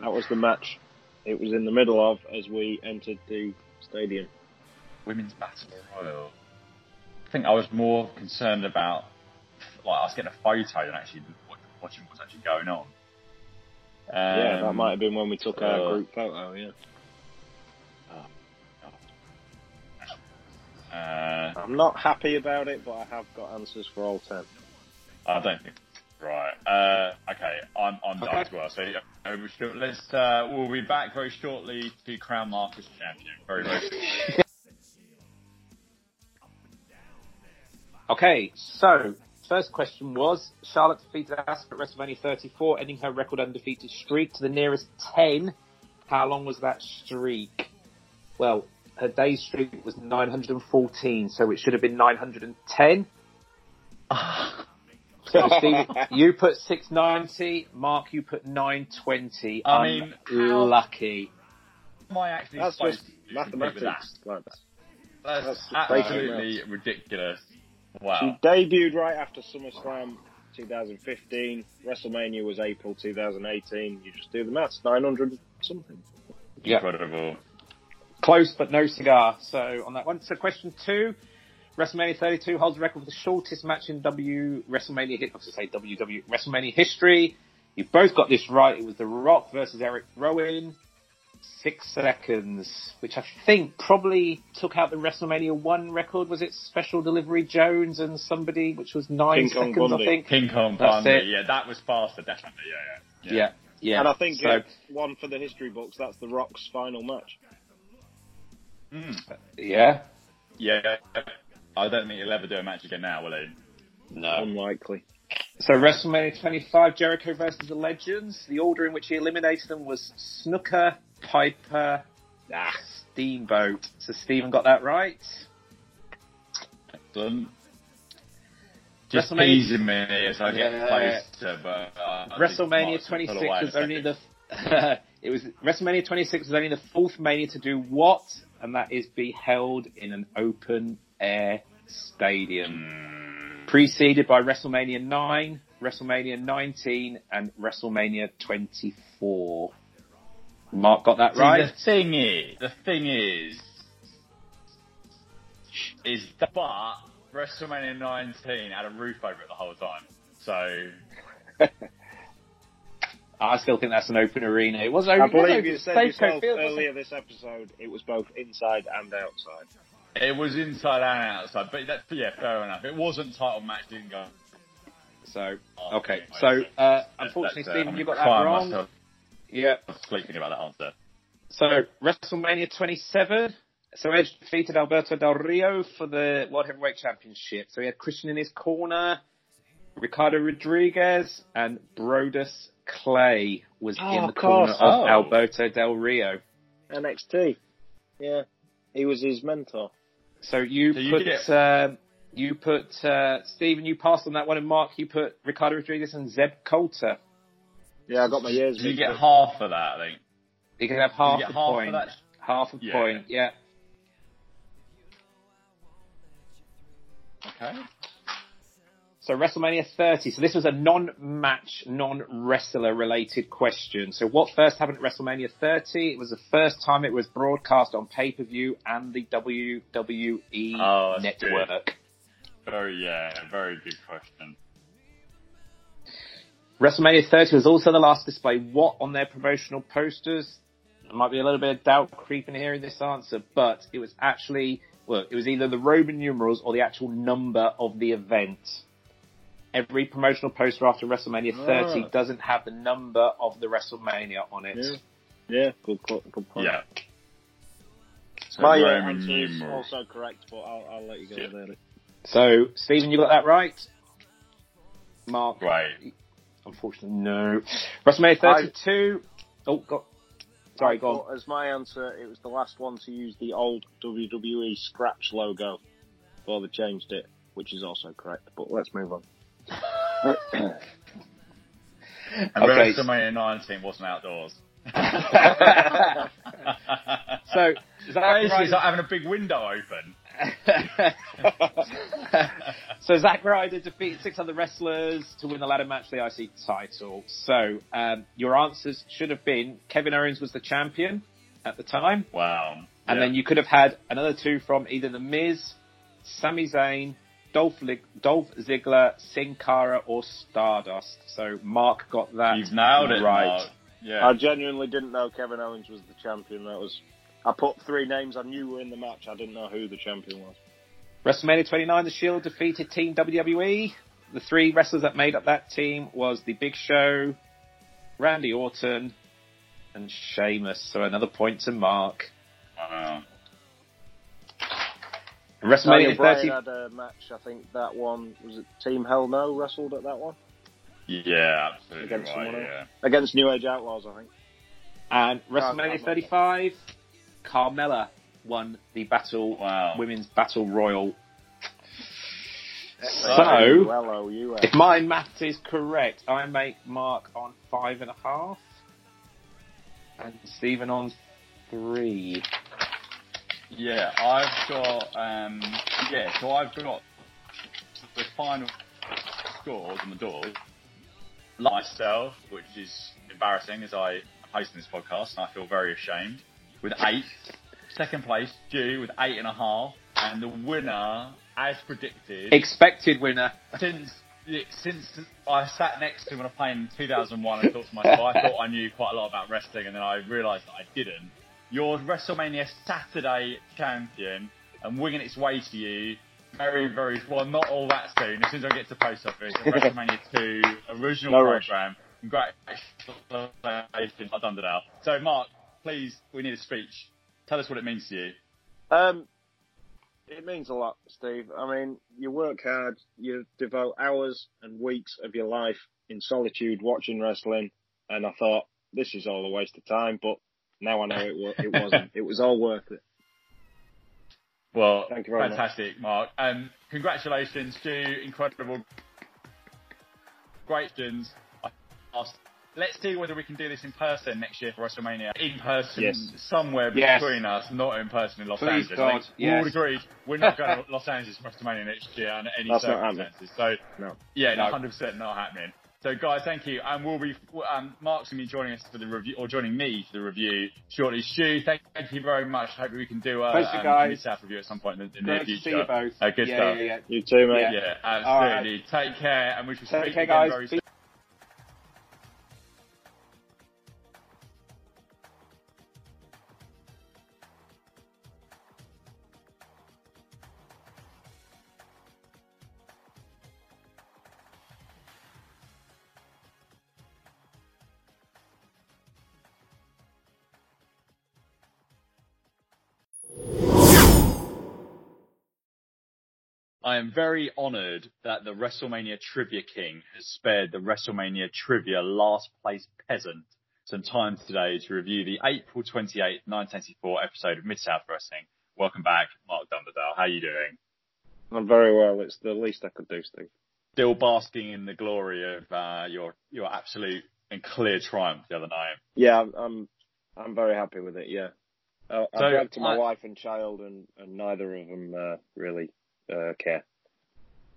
That was the match. It was in the middle of as we entered the stadium. women's battle royal. I think I was more concerned about, like, I was getting a photo than actually wa- watching what's actually going on. yeah, that Um, might have been when we took our uh, group photo. Yeah. Uh, I'm not happy about it, but I have got answers for all ten. I don't think. Right. Uh, okay. I'm I'm done as well. So yeah, uh, we should- let's. Uh, we'll be back very shortly to crown Marcus champion. Very very. Okay, so first question was Charlotte defeated Asuka at WrestleMania 34, ending her record undefeated streak to the nearest 10. How long was that streak? Well, her day streak was 914, so it should have been 910. So Steve, you put 690. Mark, you put 920. I mean, lucky. Am I actually That's supposed just to compete with mathematics. that? That's, That's absolutely ridiculous. She debuted right after SummerSlam 2015. WrestleMania was April 2018. You just do the maths. 900 something. Yeah. Incredible. Close, but no cigar. So on that one. So question two. WrestleMania 32 holds the record for the shortest match in W WrestleMania hit. I was going to say WW WrestleMania history. You both got this right. It was The Rock versus Erick Rowan. Six seconds, which I think probably took out the WrestleMania one record. Was it Special Delivery Jones and somebody, which was nine King Kong seconds, I think. King Kong That's Bundy. it. Yeah, that was faster, definitely. Yeah, yeah. Yeah, yeah. And I think so. uh, one for the history books. That's the Rock's final match. Mm. yeah. Yeah. I don't think he'll ever do a match again now, will he? No. Unlikely. So WrestleMania 25, Jericho versus the Legends. The order in which he eliminated them was Snuka, Piper, ah, Steamboat. So Stephen got that right. Excellent. Just WrestleMania- teasing me as I get Yeah. closer, but uh, WrestleMania 26 pull away in a was only the it was WrestleMania 26 was only the fourth Mania to do what, and that is be held in an open air stadium, preceded by WrestleMania 9, WrestleMania 19, and WrestleMania 24. Mark got that See, right. The thing is, the thing is, is that but WrestleMania 19 had a roof over it the whole time. So I still think that's an open arena. It was open. I believe you said yourself Field, earlier this episode it was both inside and outside. it was inside and outside. But that's yeah, fair enough. It wasn't title match. Didn't go. So Oh, okay. So uh, unfortunately, that's, uh, Stephen, you got that crying wrong. Myself Yeah. sleeping about that answer. So WrestleMania 27. So Edge defeated Alberto Del Rio for the World Heavyweight Championship. So he had Christian in his corner, Ricardo Rodriguez, and Brodus Clay was Oh, in the of course. corner of Oh. Alberto Del Rio. NXT. Yeah. He was his mentor. So you So put get- uh, you put uh, Stephen, you passed on that one, and Mark, you put Ricardo Rodriguez and Zeb Colter. Yeah, I got my years Did you get half of that? I think. You can have half a half point. of that? Half a Yeah. point, yeah. Okay. So WrestleMania 30. So this was a non-match, non-wrestler related question. So what first happened at WrestleMania 30? It was the first time it was broadcast on pay-per-view and the WWE Oh, that's network. Very yeah, very good question. WrestleMania 30 was also the last display what on their promotional posters? There might be a little bit of doubt creeping here in this answer, but it was actually, well, it was either the Roman numerals or the actual number of the event. Every promotional poster after WrestleMania 30 Ah. doesn't have the number of the WrestleMania on it. Yeah. Yeah, good, co- good point. Yeah. So My uh, Roman answer is also correct, but I'll, I'll let you go Yeah. there. So, Stephen, you got that right? Mark, Right. Unfortunately, no. WrestleMania 32. oh, go, sorry, go on. As my answer, it was the last one to use the old WWE scratch logo before they changed it, which is also correct. But let's move on. And Okay. WrestleMania 19 wasn't outdoors. So, Zack Basically, it's Ryder, like having a big window open. so Zack Ryder defeated six other wrestlers to win the ladder match for the IC title. So, um, your answers should have been Kevin Owens was the champion at the time, Wow. and Yeah. then you could have had another two from either The Miz, Sami Zayn, Dolph, Lig- Dolph Ziggler, Sin Cara, or Stardust. So, Mark got that You've nailed it, right. Mark. Yeah. I genuinely didn't know Kevin Owens was the champion. That was. I put three names I knew were in the match. I didn't know who the champion was. WrestleMania 29, The Shield defeated Team WWE. The three wrestlers that made up that team was The Big Show, Randy Orton, and Sheamus. So another point to Mark. Wow. WrestleMania Daniel Bryan 30. had a match. I think that one was it. Team Hell No wrestled at that one Yeah, absolutely Against right. Yeah. against New Age Outlaws. I think. And WrestleMania remember. 35, Carmella won the battle, Wow. women's battle royal. So- well, oh. If my maths is correct, I make Mark on five and a half, and Stephen on three. Yeah, I've got um yeah, so I've got the final scores on the doors. Myself, which is embarrassing as I am hosting this podcast and I feel very ashamed, with eight. Second place, Jew with eight and a half, and the winner, as predicted, Expected winner. since since I sat next to him on a plane in 2001 and thought to myself, I thought I knew quite a lot about wrestling, and then I realised that I didn't. Your WrestleMania Saturday champion and winging its way to you. Very, very well. Not all that soon. As soon as I get to the post office, WrestleMania 2 original No rush. program. Congratulations, I've done it now. So, Mark, please, we need a speech. Tell us what it means to you. Um, it means a lot, Steve. I mean, you work hard, you devote hours and weeks of your life in solitude watching wrestling, and I thought this is all a waste of time. But now I know it it wasn't. it was all worth it. Well, Thank you very much. fantastic, Mark. Um, congratulations, Stu. Incredible. Great questions. I asked- Let's see whether we can do this in person next year for WrestleMania. In person, Yes. somewhere Yes. between us, not in person in Los Please, Angeles. I God, think we all yes. agreed we're not going to Los Angeles for WrestleMania next year under any That's circumstances. So, No. yeah, no, No. 100% not happening. So, guys, thank you, and we'll be. Um, Mark's gonna be joining us for the review, or joining me for the review shortly. Stu, thank, thank you very much. Hope we can do a Thanks, um, guys. Mid-South review at some point in the, in the Great near to future. see you both. Uh, good yeah, stuff. Yeah, yeah. You too, mate. Yeah. Yeah, All right. absolutely. Take care, and we shall Take speak care, again guys. very Be- soon. I am very honoured that the WrestleMania Trivia King has spared the WrestleMania Trivia last place peasant some time today to review the April 28, 1984 episode of Mid South Wrestling. Welcome back, Mark Dunderdale. How are you doing? I'm very well. It's the least I could do, Steve. Still basking in the glory of uh, your your absolute and clear triumph the other night. Yeah, I'm. I'm, very happy with it. Yeah. Uh, I So, bragged to my I- wife and child, and, and neither of them uh, really uh, care.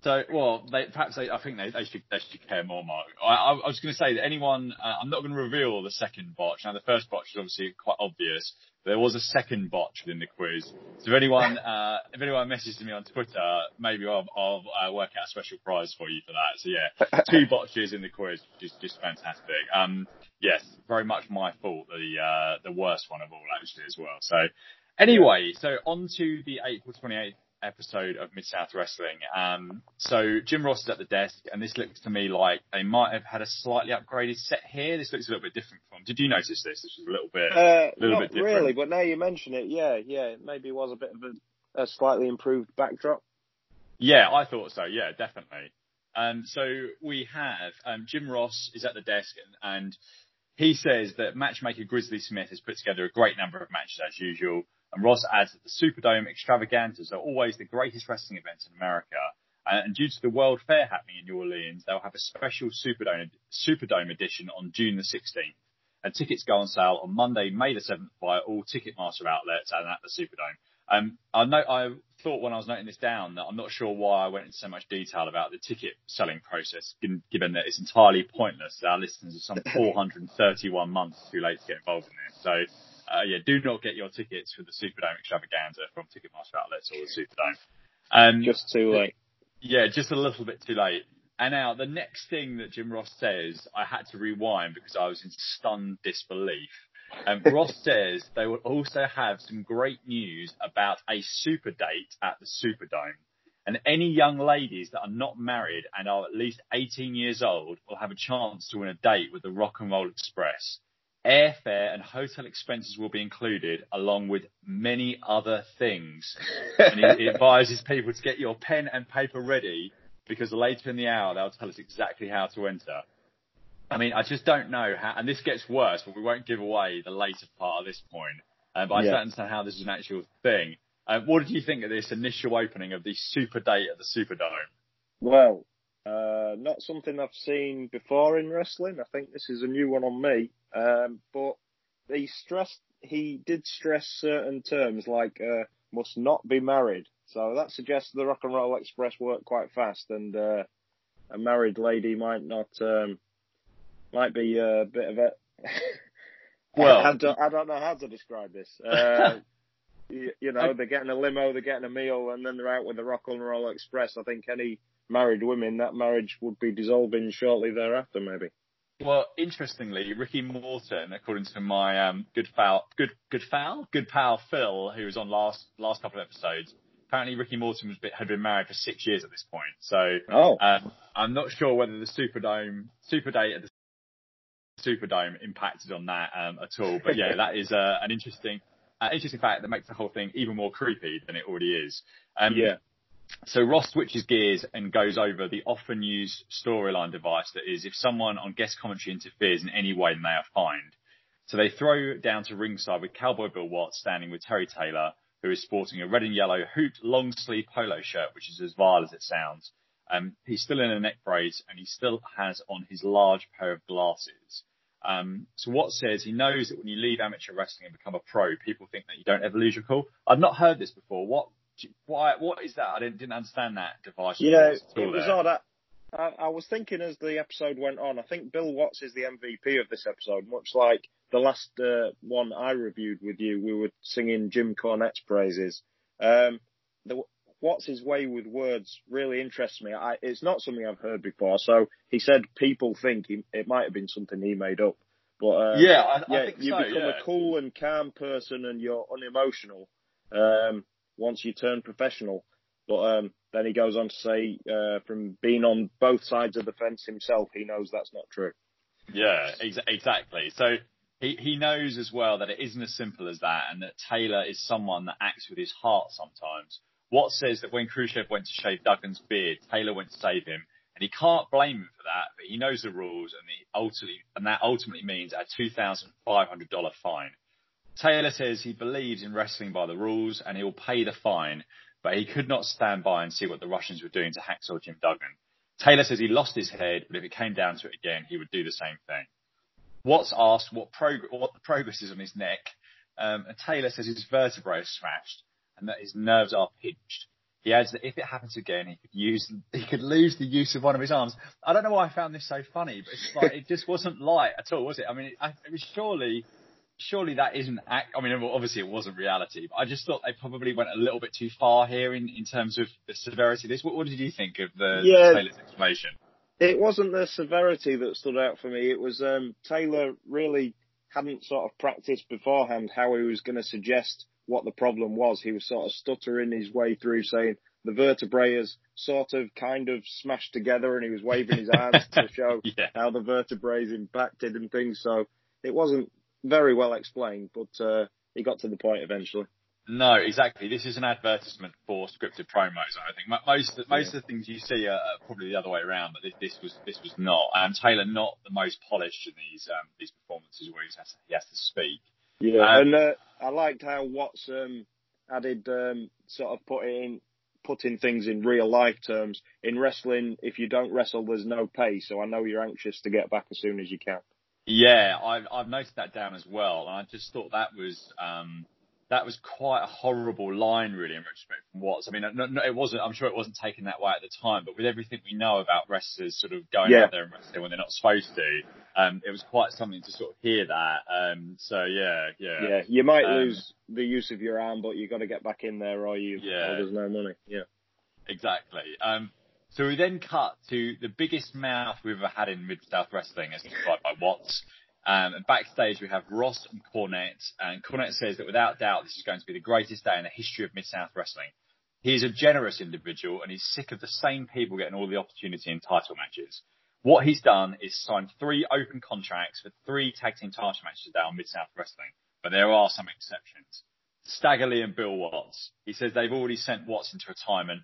So, well, they, perhaps they, I think they, they should they should care more, Mark. I, I, I was going to say that anyone, uh, I'm not going to reveal the second botch. Now, the first botch is obviously quite obvious. There was a second botch within the quiz. So, if anyone uh, if anyone messages me on Twitter, maybe I'll, I'll uh, work out a special prize for you for that. So, yeah, two botches in the quiz, which is just fantastic. Um, yes, very much my fault. The uh, the worst one of all, actually, as well. So, anyway, so on to the April 28th episode of Mid South Wrestling. Um, so Jim Ross is at the desk, and this looks to me like they might have had a slightly upgraded set here. This looks a little bit different from. Did you notice this? This was a little bit. Uh, little not bit different. really, but now you mention it, yeah, yeah, it maybe was a bit of a, a slightly improved backdrop. Yeah, I thought so. Yeah, definitely. Um, so we have um, Jim Ross is at the desk, and, and he says that matchmaker Grizzly Smith has put together a great number of matches as usual. And Ross adds that the Superdome extravaganzas are always the greatest wrestling events in America. Uh, and due to the World Fair happening in New Orleans, they'll have a special Superdome, Superdome edition on June the 16th. And tickets go on sale on Monday, May the 7th via all Ticketmaster outlets and at the Superdome. Um, I know, I thought when I was noting this down that I'm not sure why I went into so much detail about the ticket selling process, given, given that it's entirely pointless. Our listeners are some 431 months too late to get involved in this. So, uh, yeah, do not get your tickets for the Superdome extravaganza from Ticketmaster outlets or the Superdome. Um, Just too late. yeah, just a little bit too late. And now the next thing that Jim Ross says, I had to rewind because I was in stunned disbelief. Um, Ross says they will also have some great news about a super date at the Superdome. And any young ladies that are not married and are at least 18 years old will have a chance to win a date with the Rock and Roll Express. Airfare and hotel expenses will be included, along with many other things. and he, advises people to get your pen and paper ready because later in the hour they'll tell us exactly how to enter. I mean, I just don't know how, and this gets worse, but we won't give away the later part of this point. Um, but I Yeah. don't understand how this is an actual thing. Uh, what did you think of this initial opening of the Super Date at the Superdome? Well, uh, not something I've seen before in wrestling. I think this is a new one on me. Um, but he stressed, he did stress certain terms like uh, must not be married. So that suggests the Rock and Roll Express worked quite fast, and uh, a married lady might not, um, might be a bit of a. Well- I don't, I don't know how to describe this. Uh, you, you know, they're getting a limo, they're getting a meal, and then they're out with the Rock and Roll Express. I think any married women, that marriage would be dissolving shortly thereafter, maybe. Well, interestingly, Ricky Morton, according to my um, good pal, good good pal, good pal Phil, who was on last last couple of episodes. Apparently, Ricky Morton was, had been married for six years at this point. So Oh, um, I'm not sure whether the Superdome, Super Date at the Superdome impacted on that um, at all. But yeah, that is uh, an interesting, uh, interesting fact that makes the whole thing even more creepy than it already is. Um, yeah. So Ross switches gears and goes over the often used storyline device that is if someone on guest commentary interferes in any way, then they are fined. So they throw down to ringside with Cowboy Bill Watts standing with Terry Taylor, who is sporting a red and yellow hoot long sleeve polo shirt, which is as vile as it sounds. Um, he's still in a neck brace and he still has on his large pair of glasses. Um, so Watts says he knows that when you leave amateur wrestling and become a pro, people think that you don't ever lose your cool. I've not heard this before. What, why, what is that? I didn't, didn't understand that device. Yeah, at all it was there. odd. I, I, I was thinking as the episode went on, I think Bill Watts is the MVP of this episode, much like the last uh, one I reviewed with you. We were singing Jim Cornette's praises. Um, the, Watts' way with words really interests me. I, it's not something I've heard before. So he said people think he, it might have been something he made up. But uh, Yeah, I, I yeah, think you so, become yeah. a cool and calm person and you're unemotional um, once you turn professional. But um, then he goes on to say, uh, from being on both sides of the fence himself, he knows that's not true. Yeah, ex- exactly. So he, he knows as well that it isn't as simple as that and that Taylor is someone that acts with his heart sometimes. Watts says that when Khrushchev went to shave Duggan's beard, Taylor went to save him. And he can't blame him for that, but he knows the rules and, ultimately, and that ultimately means a $2,500 fine. Taylor says he believes in wrestling by the rules and he'll pay the fine, but he could not stand by and see what the Russians were doing to Hacksaw Jim Duggan. Taylor says he lost his head, but if it came down to it again, he would do the same thing. Watts asked what, prog- what the progress is on his neck, um, and Taylor says his vertebrae is smashed and that his nerves are pinched. He adds that if it happens again, he could use he could lose the use of one of his arms. I don't know why I found this so funny, but it's like it just wasn't light at all, was it? I mean, it, it was surely surely that isn't act. I mean, obviously it wasn't reality, but I just thought they probably went a little bit too far here in, in terms of the severity of this. What, what did you think of the Yeah. Taylor's explanation? It wasn't the severity that stood out for me. It was um, Taylor really hadn't sort of practiced beforehand how he was going to suggest what the problem was. He was sort of stuttering his way through saying the vertebrae is sort of kind of smashed together and he was waving his arms to show Yeah. how the vertebrae is impacted and things. So it wasn't very well explained, but uh, he got to the point eventually. No, exactly. This is an advertisement for scripted promos. I think Mo- most most of the things you see are, are probably the other way around, but this, this was this was not. And Taylor not the most polished in these um, these performances where he has to, he has to speak. Yeah, Um, and uh, I liked how Watts um, added um, sort of putting putting things in real life terms. In wrestling, if you don't wrestle, there's no pay. So I know you're anxious to get back as soon as you can. Yeah, I've I've noted that down as well, and I just thought that was um, that was quite a horrible line, really, in retrospect from Watts. I mean, no, no, it wasn't. I'm sure it wasn't taken that way at the time, but with everything we know about wrestlers sort of going Yeah. out there and wrestling when they're not supposed to, um, it was quite something to sort of hear that. Um, so yeah, yeah, Yeah, you might Um, lose the use of your arm, but you've got to get back in there, or you Yeah. or there's no money. Yeah, Exactly. Um, so we then cut to the biggest mouth we've ever had in Mid South Wrestling, as described by Watts. Um, and backstage we have Ross and Cornette, and Cornette says that without doubt this is going to be the greatest day in the history of Mid South Wrestling. He is a generous individual, and he's sick of the same people getting all the opportunity in title matches. What he's done is signed three open contracts for three tag team title matches today on Mid South Wrestling, but there are some exceptions. Stagger Lee and Bill Watts. He says they've already sent Watts into retirement.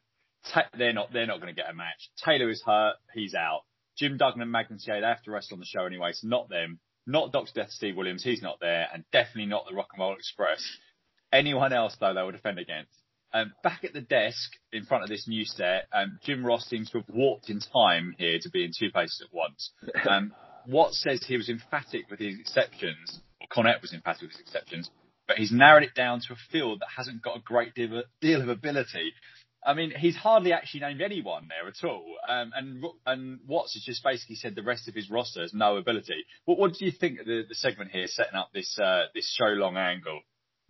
Ta- they're not. They're not going to get a match. Taylor is hurt. He's out. Jim Duggan and Magnum. They have to wrestle on the show anyway, so not them. Not Doctor Death Steve Williams. He's not there, and definitely not the Rock and Roll Express. Anyone else though, they will defend against. Um, back at the desk in front of this new set, um, Jim Ross seems to have walked in time here to be in two places at once. Um, Watts says he was emphatic with his exceptions, or Cornette was emphatic with his exceptions, but he's narrowed it down to a field that hasn't got a great deal of, deal of ability. I mean, he's hardly actually named anyone there at all. Um, and and Watts has just basically said the rest of his roster has no ability. What what do you think of the, the segment here, setting up this uh, this show long angle?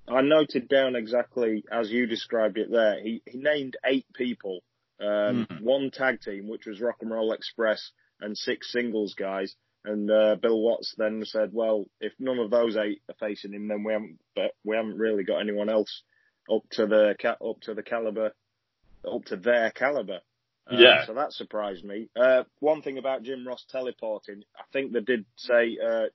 I noted down exactly as you described it there. He he named eight people, um, Mhm. one tag team, which was Rock and Roll Express, and six singles guys. And uh, Bill Watts then said, "Well, if none of those eight are facing him, then we haven't, but we haven't really got anyone else up to the up to the caliber, up to their caliber." Uh, Yeah. So that surprised me. Uh, one thing about Jim Ross teleporting, I think they did say uh,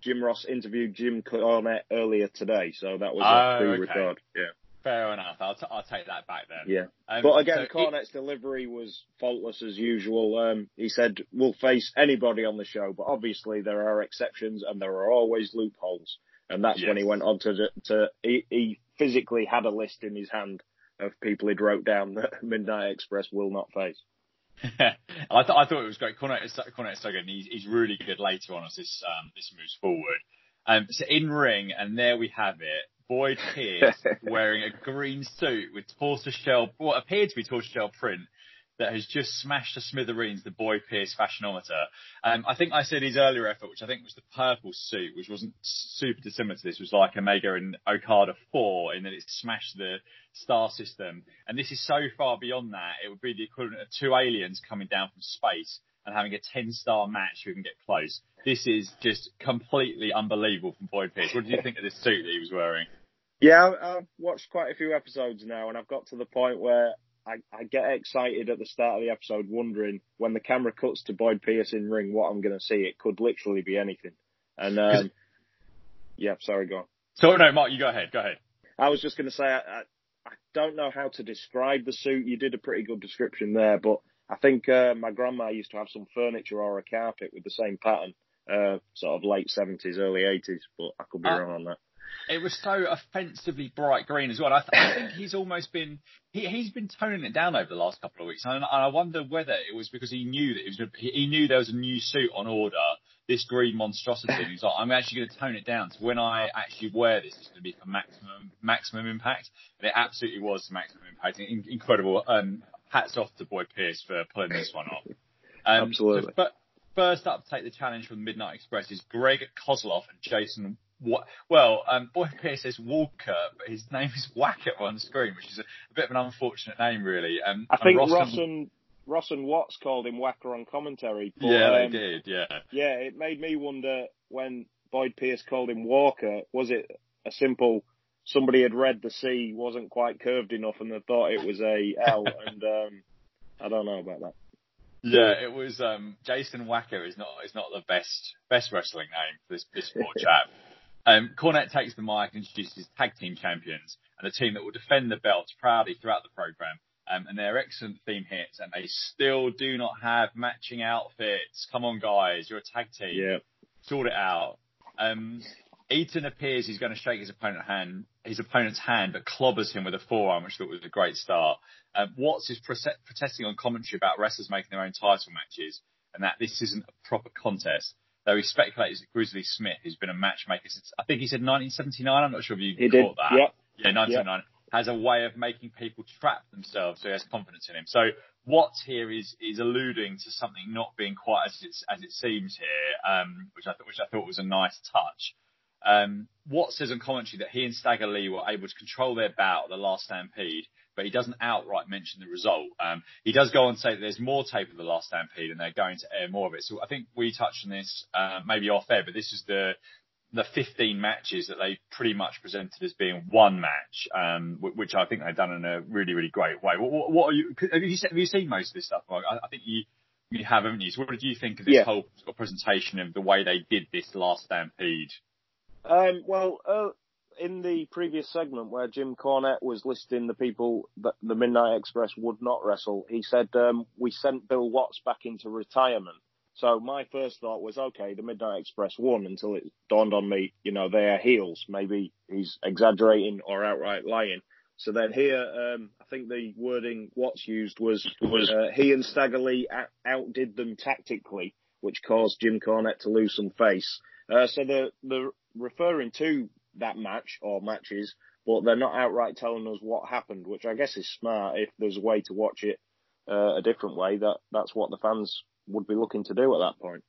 Jim Ross interviewed Jim Cornette earlier today, so that was Oh, a okay. pre-record. Yeah. Fair enough. I'll, t- I'll take that back then. Yeah. Um, But again, so it- delivery was faultless as usual. Um, he said, we'll face anybody on the show, but obviously there are exceptions and there are always loopholes. And that's when he went on to, to he, he physically had a list in his hand of people he'd wrote down that Midnight Express will not face. I, th- I thought it was great. Cornette is, so- is so good, and he's, he's really good later on as this um, this moves forward. Um, so in ring, and there we have it. Boyd Pierce wearing a green suit with tortoise shell, what appeared to be tortoise shell print, that has just smashed to smithereens the Boyd Pierce fashionometer. Um, I think I said his earlier effort, which I think was the purple suit, which wasn't super dissimilar to this, was like Omega and Okada 4 in that it smashed the star system. And this is so far beyond that, it would be the equivalent of two aliens coming down from space and having a 10 star match who can get close. This is just completely unbelievable from Boyd Pierce. What did you think of this suit that he was wearing? Yeah, I've watched quite a few episodes now, and I've got to the point where I, I get excited at the start of the episode, wondering when the camera cuts to Boyd Pierce in ring, what I'm going to see. It could literally be anything. And um, yeah, sorry, go on. So, no, Mark, you go ahead. Go ahead. I was just going to say I, I, I don't know how to describe the suit. You did a pretty good description there, but I think uh, my grandma used to have some furniture or a carpet with the same pattern, uh, sort of late seventies, early eighties. But I could be Uh, wrong on that. It was so offensively bright green as well. I, th- I think he's almost been he, he's been toning it down over the last couple of weeks, and, and I wonder whether it was because he knew that it was he, knew there was a new suit on order, this green monstrosity. And he's like, I'm actually going to tone it down. So when I actually wear this, it's going to be for maximum maximum impact, and it absolutely was maximum impact. In, incredible. Um, hats off to Boyd Pierce for pulling this one off. Um, Absolutely. so fir- first up to take the challenge from Midnight Express is Greg Kozlov and Jason. Well, um, Boyd Pierce says Walker, but his name is Wacker on screen, which is a, a bit of an unfortunate name, really. Um, I think Ross Ross and- and Ross and Watts called him Whacker on commentary. But, yeah, um, they did. Yeah, Yeah, it made me wonder when Boyd Pierce called him Walker, was it a simple somebody had read the C wasn't quite curved enough and they thought it was a L and um I don't know about that. yeah. It was um, Jason Wacker is not is not the best best wrestling name for this this poor chap. Um, Cornette takes the mic and introduces tag team champions and the team that will defend the belts proudly throughout the program. Um, and they're excellent theme hits, and they still do not have matching outfits. Come on, guys, you're a tag team. Yeah. sort it out. Um, Eaton appears he's going to shake his opponent hand, his opponent's hand, but clobbers him with a forearm, which I thought was a great start. Um, Watts is protesting on commentary about wrestlers making their own title matches, and that this isn't a proper contest. Though he speculates that Grizzly Smith, who's been a matchmaker since I think he said 1979. I'm not sure if you He did. caught that. Yep. Yeah, 1979 has a way of making people trap themselves, so he has confidence in him. So Watts here is is alluding to something not being quite as it's, as it seems here, um, which I thought which I thought was a nice touch. Um, Watts says on commentary that he and Stagger Lee were able to control their bout at the last Stampede, but he doesn't outright mention the result. Um, he does go on to say that there's more tape of the last Stampede and they're going to air more of it. So I think we touched on this uh, maybe off air, but this is the the 15 matches that they pretty much presented as being one match, um, which I think they've done in a really, really great way. What, what, are you, have you, have you seen most of this stuff? Mark? I, I think you, you have, haven't you? So what did you think of this Yeah. whole presentation of the way they did this last Stampede? Um, well, uh, in the previous segment where Jim Cornette was listing the people that the Midnight Express would not wrestle, he said um, we sent Bill Watts back into retirement. So my first thought was, okay, the Midnight Express won until it dawned on me, you know, they are heels. Maybe he's exaggerating or outright lying. So then here, um, I think the wording Watts used was, was uh, he and Stagger Lee out- outdid them tactically, which caused Jim Cornette to lose some face. Uh, so the the referring to that match or matches, but they're not outright telling us what happened, which I guess is smart. If there's a way to watch it uh, a different way, that that's what the fans would be looking to do at that point.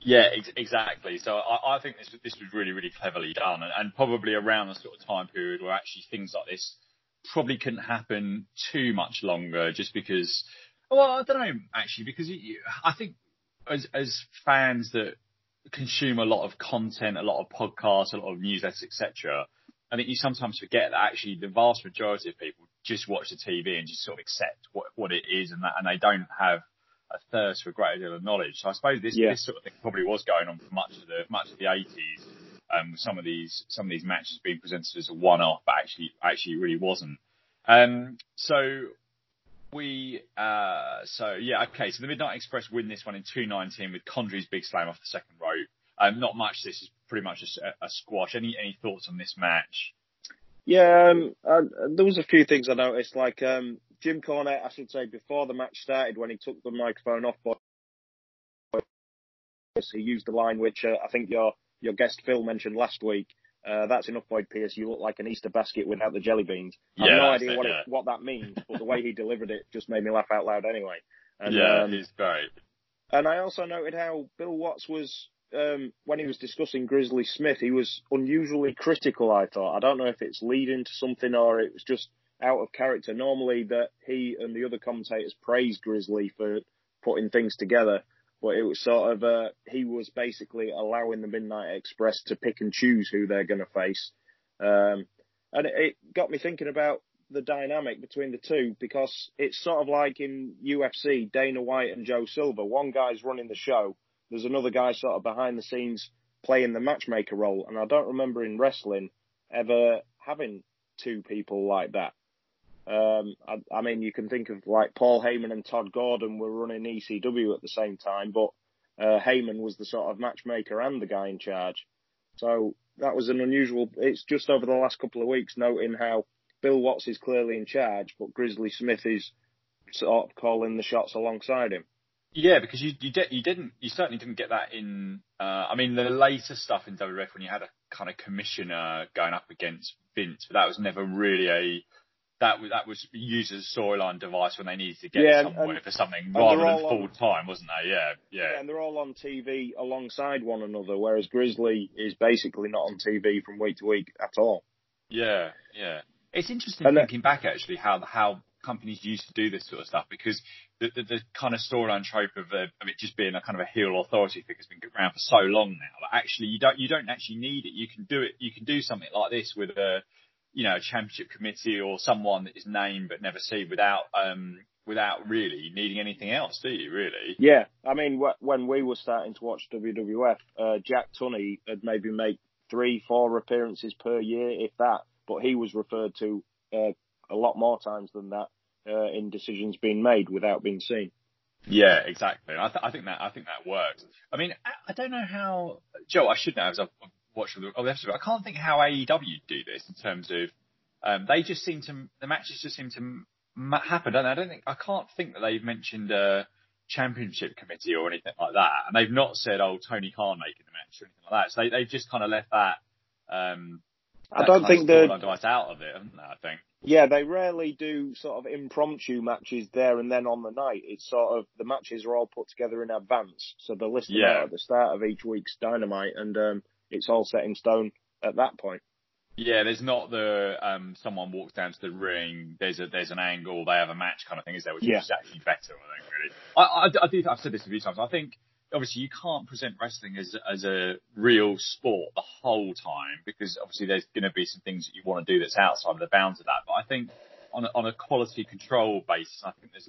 Yeah, ex- exactly. So I, I think this this was really really cleverly done, and, and probably around the sort of time period where actually things like this probably couldn't happen too much longer, just because. Well, I don't know actually, because you, you- I think as as fans that consume a lot of content, a lot of podcasts, a lot of newsletters, etc. I think you sometimes forget that actually the vast majority of people just watch the TV and just sort of accept what what it is, and that and they don't have a thirst for a greater deal of knowledge. So I suppose this Yeah. this sort of thing probably was going on for much of the much of the eighties. Um, with some of these some of these matches being presented as a one off, but actually actually it really wasn't. Um, so we uh, so yeah okay. So the Midnight Express win this one in two nineteen with Condrey's big slam off the second rope. Um, not much. This is pretty much a squash. Any any thoughts on this match? Yeah, um, uh, there was a few things I noticed, like um, Jim Cornette, I should say, before the match started, when he took the microphone off, he used the line which uh, I think your your guest Phil mentioned last week. Uh, that's enough, Boyd Pierce. You look like an Easter basket without the jelly beans. I Yeah, have no idea it, what yeah. it, what that means, but the way he delivered it just made me laugh out loud anyway. And, yeah, um, he's great. and I also noted how Bill Watts was, um, when he was discussing Grizzly Smith, he was unusually critical, I thought. I don't know if it's leading to something or it was just out of character. Normally that he and the other commentators praise Grizzly for putting things together, but it was sort of, uh, he was basically allowing the Midnight Express to pick and choose who they're going to face. Um, and it, it got me thinking about the dynamic between the two because it's sort of like in UFC, Dana White and Joe Silva. One guy's running the show, there's another guy sort of behind the scenes playing the matchmaker role. And I don't remember in wrestling ever having two people like that. Um, I, I mean, you can think of like Paul Heyman and Todd Gordon were running ECW at the same time, but uh, Heyman was the sort of matchmaker and the guy in charge. So that was an unusual. It's just over the last couple of weeks noting how Bill Watts is clearly in charge, but Grizzly Smith is sort of calling the shots alongside him. Yeah, because you you, di- you didn't you certainly didn't get that in. Uh, I mean, the later stuff in WWF when you had a kind of commissioner going up against Vince, but that was never really a that was that was used as a storyline device when they needed to get Yeah, and- somewhere for something rather than all on- full time, wasn't they? Yeah, yeah. and they're all on TV alongside one another, whereas Grizzly is basically not on TV from week to week at all. Yeah, yeah. It's interesting And, thinking back actually how how companies used to do this sort of stuff because the the, the kind of storyline trope of, uh, of it just being a kind of a heel authority figure has been around for so long now that actually you don't you don't actually need it. You can do it. You can do something like this with a you know a championship committee or someone that is named but never seen without um without really needing anything else, do you? Really? Yeah, I mean, wh- when we were starting to watch WWF, uh, Jack Tunney had maybe made three, four appearances per year, if that, but he was referred to uh, a lot more times than that uh, in decisions being made without being seen. Yeah, exactly. I, th- I think that I think that works. I mean, I, I don't know how Joe. I should know as I've I've watched the, the episode. I can't think how AEW do this in terms of um, they just seem to the matches just seem to happen. Don't? I don't think I can't think that they've mentioned a championship committee or anything like that, and they've not said, "Oh, Tony Khan making the match" or anything like that. So they they've just kind of left that. Um, I don't think the device out of it, haven't they? I think. Yeah, they rarely do sort of impromptu matches there and then on the night. It's sort of the matches are all put together in advance, so they list them Yeah. out at the start of each week's Dynamite, and um, it's all set in stone at that point. Yeah, there's not the um someone walks down to the ring. There's a there's an angle. They have a match kind of thing, is there? Which Yeah. is actually better, I think. Really, I, I, I do. I've said this a few times. I think obviously you can't present wrestling as as a real sport the whole time because obviously there's going to be some things that you want to do that's outside of the bounds of that. But I think on a, on a quality control basis, I think there's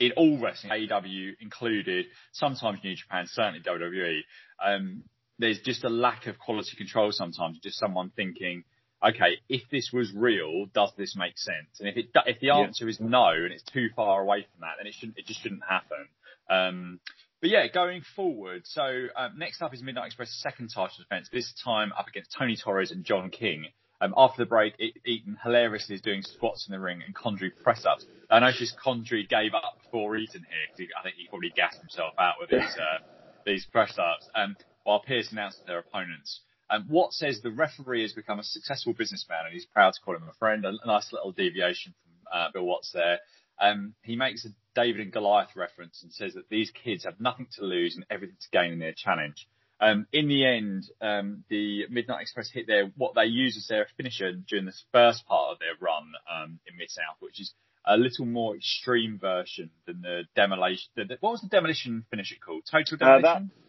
in all wrestling, AEW included, sometimes New Japan, certainly WWE, um, there's just a lack of quality control sometimes. Just someone thinking, okay, if this was real, does this make sense? And if it if the answer yeah. is no and it's too far away from that, then it shouldn't it just shouldn't happen. Um, but yeah, going forward, so um, next up is Midnight Express' second title defense. This time up against Tony Torres and John King. Um, after the break, Eaton hilariously is doing squats in the ring and Condrey press ups. I noticed Condrey gave up before Eaton here. Because I think he probably gassed himself out with these uh, these press ups. Um, while Pierce announced their opponents. Um, Watt says the referee has become a successful businessman and he's proud to call him a friend. A, a nice little deviation from uh, Bill Watts there. Um, he makes a David and Goliath reference and says that these kids have nothing to lose and everything to gain in their challenge. Um, in the end, um, the Midnight Express hit their what they use as their finisher during this first part of their run um, in Mid South, which is a little more extreme version than the demolition. The, the, what was the demolition finisher called? Total demolition. Uh, that,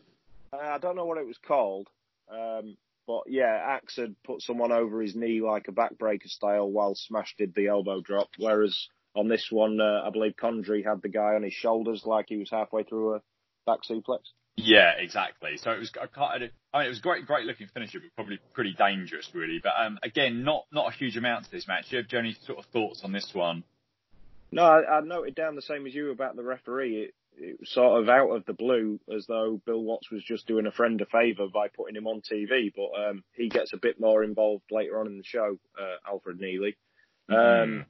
I don't know what it was called, um, but yeah, Axe had put someone over his knee like a backbreaker style while Smash did the elbow drop. Whereas on this one, uh, I believe Condrey had the guy on his shoulders like he was halfway through a back suplex. Yeah, exactly. So it was, I mean, it was great, great looking finisher, but probably pretty dangerous, really. But um, again, not not a huge amount to this match. Do you have any sort of thoughts on this one? No, I, I noted down the same as you about the referee. It, it was sort of out of the blue, as though Bill Watts was just doing a friend a favour by putting him on TV. But um, he gets a bit more involved later on in the show, uh, Alfred Neely. Um, mm.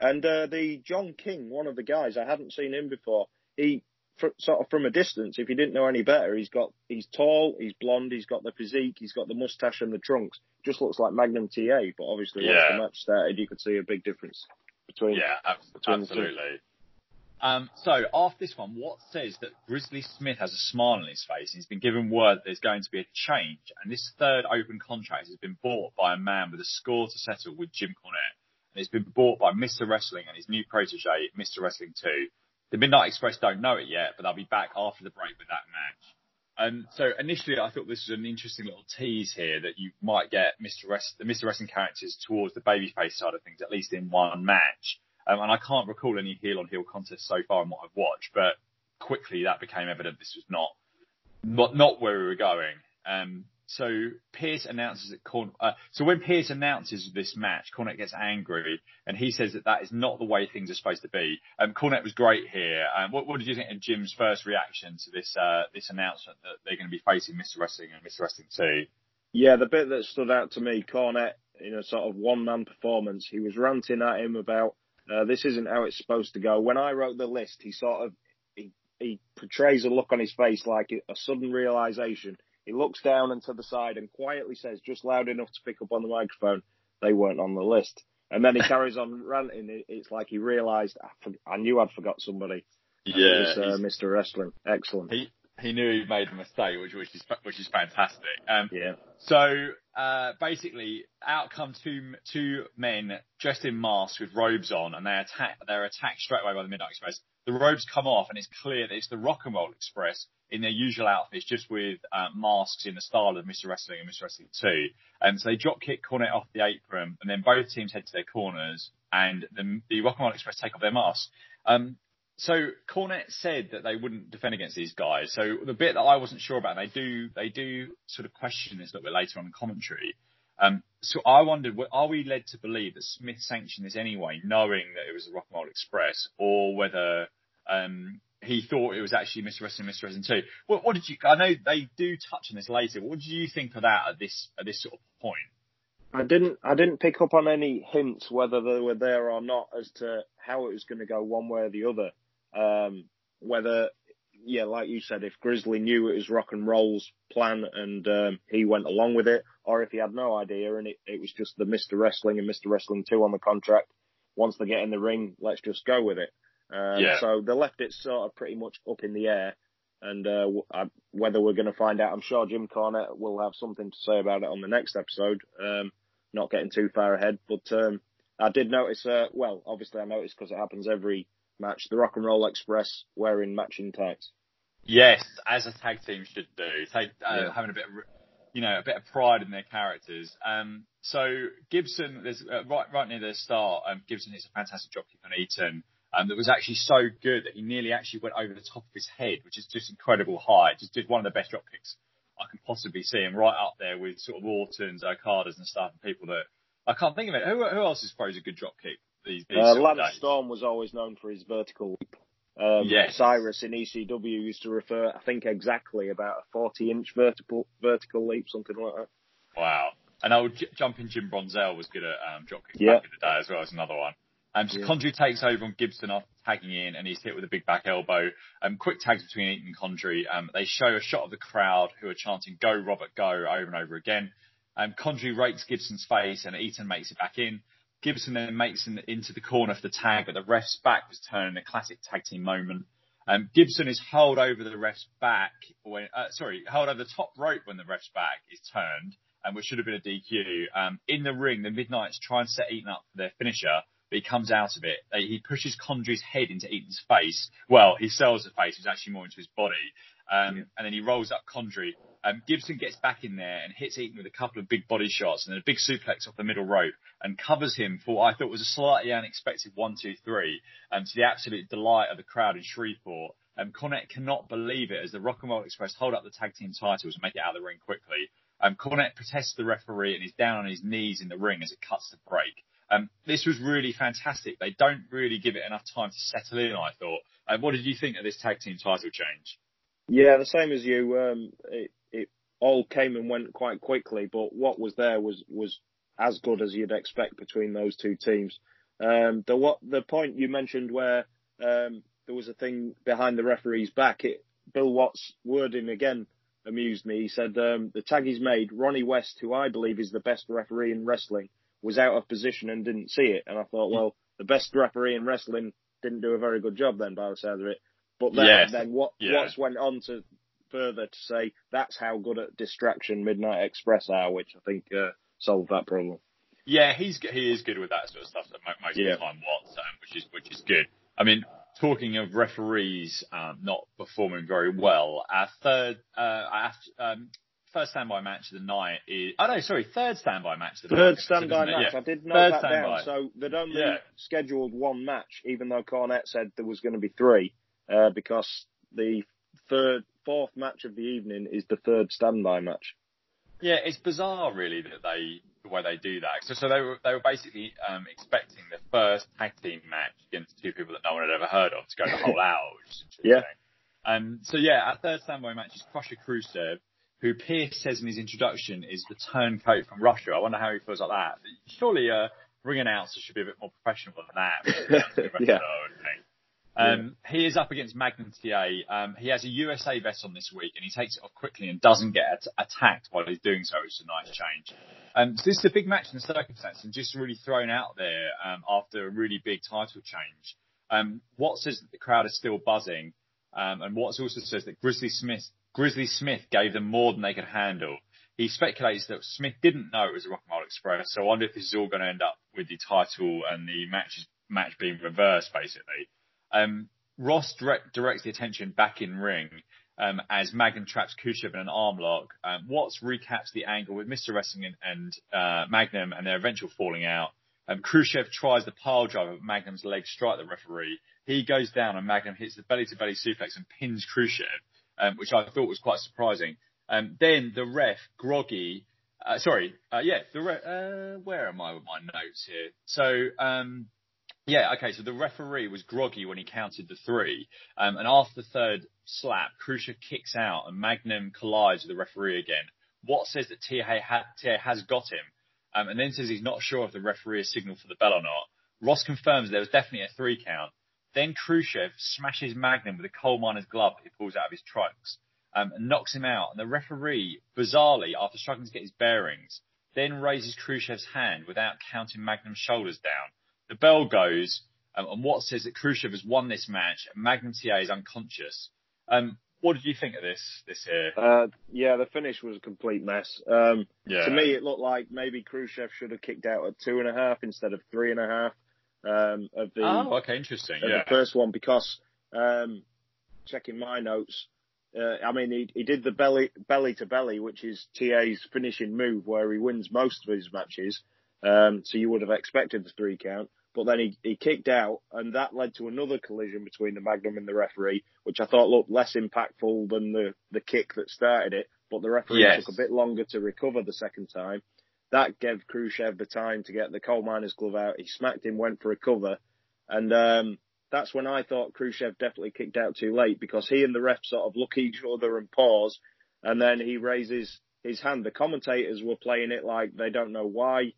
And uh, the John King, one of the guys, I hadn't seen him before. He fr- sort of from a distance, if you didn't know any better, he's got he's tall, he's blonde, he's got the physique, he's got the mustache and the trunks. Just looks like Magnum TA. But obviously, yeah. once the match started, you could see a big difference between yeah, between absolutely. Um, so after this one, Watt says that Grizzly Smith has a smile on his face. He's been given word that there's going to be a change, and this third open contract has been bought by a man with a score to settle with Jim Cornette, and it's been bought by Mr. Wrestling and his new protege, Mr. Wrestling 2. The Midnight Express don't know it yet, but they'll be back after the break with that match. Um, so initially, I thought this was an interesting little tease here that you might get Mr. Rest- the Mr. Wrestling characters towards the babyface side of things, at least in one match. Um, and I can't recall any heel on heel contests so far in what I've watched, but quickly that became evident this was not not, not where we were going. Um, so Pierce announces that Corn- uh, so when Pierce announces this match, Cornette gets angry and he says that that is not the way things are supposed to be. Um, Cornette was great here. Um, what, what, did you think of Jim's first reaction to this uh, this announcement that they're going to be facing Mr. Wrestling and Mr. Wrestling 2? Yeah, the bit that stood out to me, Cornette, in a sort of one man performance, he was ranting at him about uh, this isn't how it's supposed to go. When I wrote the list, he sort of he, he portrays a look on his face like a sudden realization. He looks down and to the side and quietly says, just loud enough to pick up on the microphone, they weren't on the list. And then he carries on ranting. It's like he realised I, for- I, knew I'd forgot somebody. Yeah, was, uh, Mr. Wrestling. Excellent. He he knew he made a mistake, which which is which is fantastic. Um, yeah. So uh, basically, out come two two men dressed in masks with robes on, and they attack. They're attacked straight away by the Midnight Express. The robes come off, and it's clear that it's the Rock and Roll Express in their usual outfits, just with uh, masks in the style of Mr. Wrestling and Mr. Wrestling 2. And so they drop kick Cornette off the apron, and then both teams head to their corners, and the, the Rock and Roll Express take off their masks. Um, so Cornette said that they wouldn't defend against these guys. So the bit that I wasn't sure about, they do they do sort of question this a little bit later on in commentary. Um, so I wondered, are we led to believe that Smith sanctioned this anyway, knowing that it was a Rock and Roll Express, or whether um, he thought it was actually Mr. Wrestling, Mr. Wrestling 2? What, what, did you? I know they do touch on this later. What did you think of that at this at this sort of point? I didn't I didn't pick up on any hints whether they were there or not as to how it was going to go one way or the other. Um, whether, yeah, like you said, if Grizzly knew it was rock and roll's plan and um, he went along with it, or if he had no idea and it, it was just the Mr. Wrestling and Mr. Wrestling 2 on the contract, once they get in the ring, let's just go with it. Um, yeah. So they left it sort of pretty much up in the air. And uh, whether we're going to find out, I'm sure Jim Cornette will have something to say about it on the next episode. Um, not getting too far ahead, but um, I did notice. Uh, well, obviously I noticed because it happens every match, the Rock and Roll Express wearing matching tights. Yes, as a tag team should do, take, uh, yeah. having a bit of, you know, a bit of pride in their characters. Um, so Gibson, there's uh, right right near the start, um, Gibson hits a fantastic dropkick on Eaton. um, that was actually so good that he nearly actually went over the top of his head, which is just incredible height. Just, just one of the best drop kicks I can possibly see, him right up there with sort of Ortons, Okadas, and stuff, and people that I can't think of it. Who, who else is throws a good drop kick these, these Uh, Lance days? Storm was always known for his vertical leap. Um, Yes. Cyrus in ECW used to refer, I think, exactly about a 40 inch vertical vertical leap, something like that. Wow. And old J- jumping Jim Brunzell was good at um, Yeah. back in the day as well as another one. Um, so Yeah. Condrey takes over on Gibson after tagging in and he's hit with a big back elbow. Um, quick tags between Eaton and Condrey. Um, they show a shot of the crowd who are chanting "Go Robert, go" over and over again. Um, Condrey rakes Gibson's face and Eaton makes it back in. Gibson then makes it into the corner for the tag, but the ref's back was turned in a classic tag team moment. Um, Gibson is held over the ref's back when, uh, sorry, held over the top rope when the ref's back is turned, um, which should have been a DQ. Um, in the ring, the Midnights try and set Eaton up for their finisher, but he comes out of it. He pushes Condrey's head into Eaton's face. Well, he sells the face, it's actually more into his body. Um, and then he rolls up Condrey. Um, Gibson gets back in there and hits Eaton with a couple of big body shots and then a big suplex off the middle rope and covers him for what I thought was a slightly unexpected one, two, three, um, to the absolute delight of the crowd in Shreveport. Um, Cornette cannot believe it as the Rock and Roll Express hold up the tag team titles and make it out of the ring quickly. Um, Cornette protests the referee and is down on his knees in the ring as it cuts the break. Um, this was really fantastic. They don't really give it enough time to settle in, I thought. Um, what did you think of this tag team title change? Yeah, the same as you. Um, it, it all came and went quite quickly, but what was there was was as good as you'd expect between those two teams. Um, the what the point you mentioned where um, there was a thing behind the referee's back. It, Bill Watts' wording again amused me. He said um, the tag he's made, Ronnie West, who I believe is the best referee in wrestling, was out of position and didn't see it. And I thought, well, the best referee in wrestling didn't do a very good job then, by the sound of it. But then, Yes. then what Yeah. Watts went on to further to say that's how good at distraction Midnight Express are, which I think uh, solved that problem. Yeah, he's he is good with that sort of stuff. Most Yeah. of the time, Watts, um, which is which is good. I mean, talking of referees um, not performing very well, our third uh, our, um, first standby match of the night is oh no, sorry, third standby match of the Third night. standby match. Yeah. I did note Third that standby. down. So they'd only Yeah. scheduled one match, even though Cornette said there was going to be three, uh, because the third, fourth match of the evening is the third standby match. Yeah, it's bizarre, really, that they the way they do that. So, so they were they were basically um, expecting the first tag team match against two people that no one had ever heard of to go the whole hour, which is interesting. Yeah. Um, so yeah, our third standby match is Crusher Khrushchev, who Pierce says in his introduction is the turncoat from Russia. I wonder how he feels like that. Surely a ring announcer should be a bit more professional than that. Yeah. Um, He is up against TA. Um, he has a USA vest on this week, and he takes it off quickly and doesn't get at- attacked while he's doing so, which is a nice change. Um, so this is a big match in the circumstance, and just really thrown out there um, after a really big title change. Um, Watts says that the crowd is still buzzing, um, and Watts also says that Grizzly Smith Grizzly Smith gave them more than they could handle. He speculates that Smith didn't know it was a Rock and Roll Express, so I wonder if this is all going to end up with the title and the match match being reversed, basically. Um, Ross direct, directs the attention back in ring um, as Magnum traps Khrushchev in an arm lock. Um, Watts recaps the angle with Mr. Wrestling and, and uh, Magnum and their eventual falling out. Um, Khrushchev tries the pile driver, but Magnum's legs strike the referee. He goes down and Magnum hits the belly to belly suplex and pins Khrushchev, um, which I thought was quite surprising. Um, then the ref, groggy, uh, sorry, uh, yeah, the re- uh, where am I with my notes here? So, um, yeah, okay, so the referee was groggy when he counted the three, um, and after the third slap, Khrushchev kicks out and Magnum collides with the referee again. Watt says that TA, ha- TA has got him, um, and then says he's not sure if the referee has signaled for the bell or not. Ross confirms there was definitely a three count. Then Khrushchev smashes Magnum with a coal miner's glove he pulls out of his trunks um, and knocks him out. And the referee, bizarrely, after struggling to get his bearings, then raises Khrushchev's hand without counting Magnum's shoulders down. The bell goes, um, and Watt says that Khrushchev has won this match, and Magnum TA is unconscious. Um, what did you think of this? This here? Uh, yeah, the finish was a complete mess. Um, Yeah. To me, it looked like maybe Khrushchev should have kicked out at two and a half instead of three and a half um, of the Oh, okay, interesting. Yeah. the first one because um, checking my notes, uh, I mean he, he did the belly belly to belly, which is TA's finishing move where he wins most of his matches. Um, so you would have expected the three count, but then he, he kicked out, and that led to another collision between the Magnum and the referee, which I thought looked less impactful than the, the kick that started it. But the referee Yes. took a bit longer to recover the second time. That gave Khrushchev the time to get the coal miner's glove out. He smacked him, went for a cover, and um, that's when I thought Khrushchev definitely kicked out too late because he and the ref sort of look each other and pause, and then he raises his hand. The commentators were playing it like they don't know why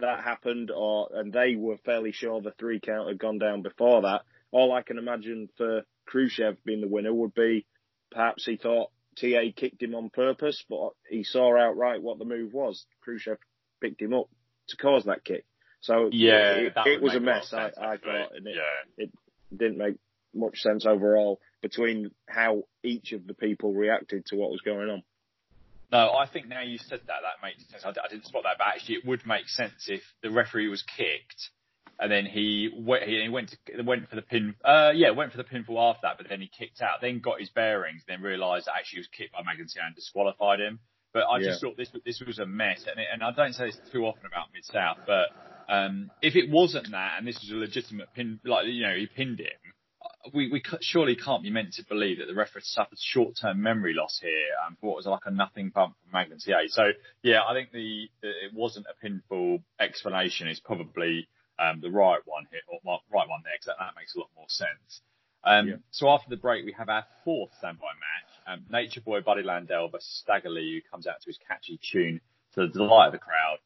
that happened, or and they were fairly sure the three count had gone down before that. All I can imagine for Khrushchev being the winner would be perhaps he thought TA kicked him on purpose, but he saw outright what the move was. Khrushchev picked him up to cause that kick. So Yeah, it, it was a mess. I, sense, I thought, and it, yeah. didn't make much sense overall between how each of the people reacted to what was going on. No, I think now you said that, that makes sense. I, I didn't spot that, but actually it would make sense if the referee was kicked and then he went, he went to, went for the pin, uh, yeah, went for the pinfall after that, but then he kicked out, then got his bearings, then realised that actually he was kicked by Magnussen and disqualified him. But I just thought this this was a mess, and, it, and I don't say this too often about Mid South, but um, if it wasn't that, and this was a legitimate pin, like you know, he pinned him, we, we surely can't be meant to believe that the referee suffered short-term memory loss here um, for what was like a nothing bump from Magnum TA. So yeah, I think the, the it wasn't a pinfall explanation is probably um, the right one here, or well, right one there, because that, that makes a lot more sense. Um, Yeah. So after the break, we have our fourth standby match. Um, Nature Boy Buddy Landel versus Stagger Lee, who comes out to his catchy tune to the delight of the crowd.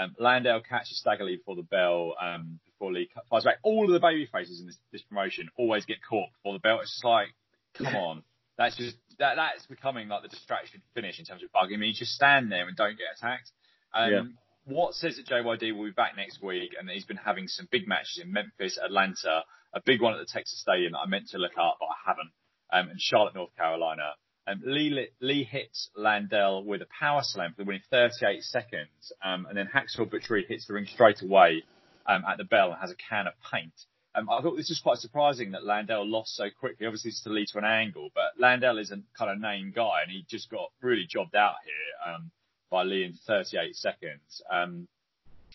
Um, Landel catches Stagger Lee before the bell, um, before Lee cut- fires back. All of the baby faces in this, this promotion always get caught before the bell. It's just like, come on. That's just, that, that's becoming like the distraction finish in terms of bugging me. Just stand there and don't get attacked. Um, Yeah. Watts says that JYD will be back next week and that he's been having some big matches in Memphis, Atlanta, a big one at the Texas Stadium that I meant to look up, but I haven't, um, and Charlotte, North Carolina. Um, Lee, Lee hits Landel with a power slam for the winning 38 seconds, um, and then Hacksaw Butch Reed hits the ring straight away um, at the bell and has a can of paint. Um, I thought this was quite surprising that Landel lost so quickly. Obviously, it's to lead to an angle, but Landel is a kind of name guy, and he just got really jobbed out here um, by Lee in 38 seconds. Um,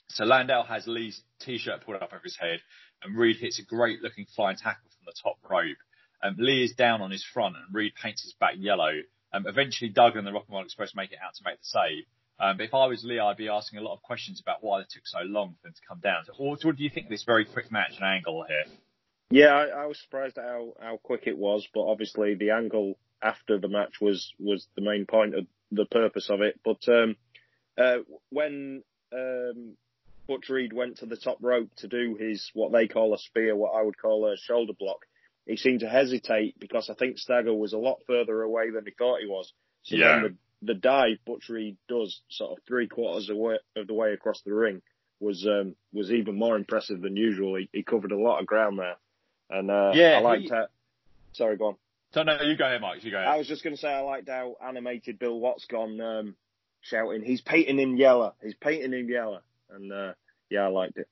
so Landel has Lee's t-shirt pulled up over his head, and Reed hits a great-looking flying tackle from the top rope. Um, Lee is down on his front, and Reed paints his back yellow. Um, eventually, Doug and the Rock and Roll Express make it out to make the save. Um, but if I was Lee, I'd be asking a lot of questions about why it took so long for them to come down. So, what, what do you think of this very quick match and angle here? Yeah, I, I was surprised at how, how quick it was, but obviously the angle after the match was, was the main point of the purpose of it. But um, uh, when um, Butch Reed went to the top rope to do his what they call a spear, what I would call a shoulder block, he seemed to hesitate because I think Stagger was a lot further away than he thought he was. So Yeah. then the, the dive Butch Reed does sort of three quarters of, way, of the way across the ring was um, was even more impressive than usual. He, he covered a lot of ground there, and uh, Yeah, I liked he- how. Sorry, go on. So, no, you go ahead, Mike. You go ahead. I was just going to say I liked how animated Bill Watts gone um, shouting. He's painting him yellow. He's painting him yellow, and uh, yeah, I liked it.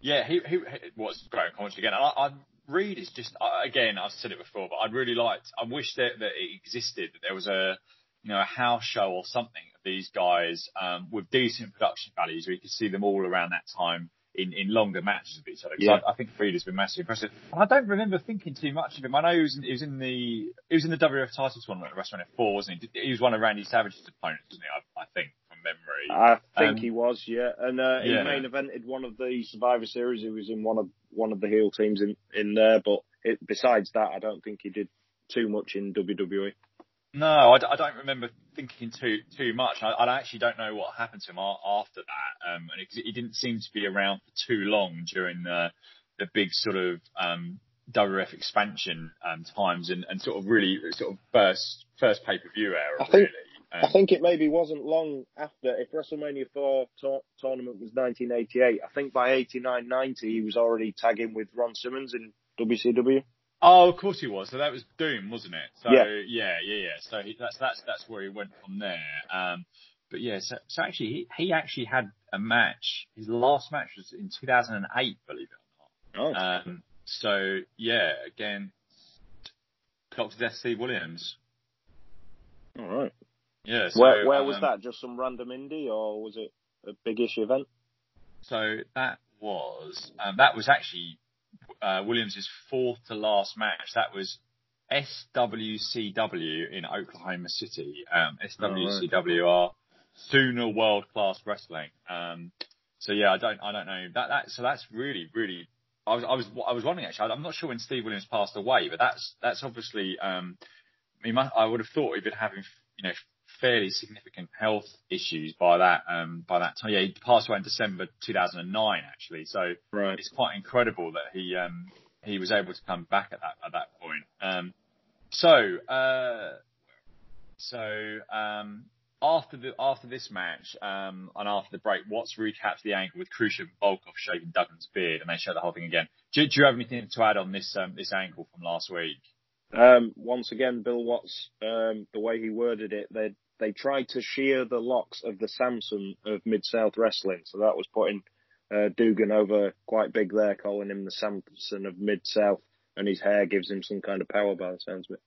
Yeah, he, he, he was great comments again. I, I Reed is just again. I've said it before, but I'd really liked. I wish that, that it existed. That there was a you know a house show or something of these guys um, with decent production values, where you could see them all around that time in, in longer matches with each other. Yeah. I, I think Reed has been massively impressive. And I don't remember thinking too much of him. I know he was in, he was in the he was in the WF title tournament at WrestleMania four, wasn't he? He was one of Randy Savage's opponents, wasn't he? I, I think memory. I think Um, he was, yeah, and uh, he yeah. main evented one of the Survivor Series. He was in one of one of the heel teams in in there, but it, besides that, I don't think he did too much in. WWE. No, I, d- I don't remember thinking too too much. I, I actually don't know what happened to him after that. Um, and he didn't seem to be around for too long during the the big sort of um, WF expansion um, times and, and sort of really sort of first first pay per view era. I think- really. I Um, think it maybe wasn't long after, if WrestleMania 4 tour- tournament was 1988, I think by 89 90 he was already tagging with Ron Simmons in WCW. Oh, of course he was. So that was Doom, wasn't it? So Yeah. yeah, yeah, yeah. So he, that's that's that's where he went from there. Um, but yeah, so, so actually he, he actually had a match. His last match was in 2008, believe it or Oh, not. Um, so yeah, again, Dr. Death Steve Williams. all right. Yeah. So, where where was um, that? Just some random indie, or was it a big-ish event? So that was um, that was actually uh, Williams' fourth to last match. That was SWCW in Oklahoma City. Um, SWCW are Sooner World Class Wrestling. Um, so yeah, I don't, I don't know that, that, so that's really, really, I was, I was, I was wondering actually, I'm not sure when Steve Williams passed away, but that's, that's obviously, um, he must, I would have thought he'd been having, you know, fairly significant health issues by that, um, by that time. Yeah, he passed away in December 2009 actually. So Right. it's quite incredible that he, um, he was able to come back at that, at that point. Um, so, uh, so, um, after the after this match um, and after the break, Watts recaps the angle with Khrushchev and Volkov shaving Duggan's beard, and they show the whole thing again. Do, do you have anything to add on this um, this angle from last week? Um, once again, Bill Watts, um, the way he worded it, they they tried to shear the locks of the Samson of Mid South Wrestling, so that was putting uh, Duggan over quite big there, calling him the Samson of Mid South, and his hair gives him some kind of power by the sounds of it.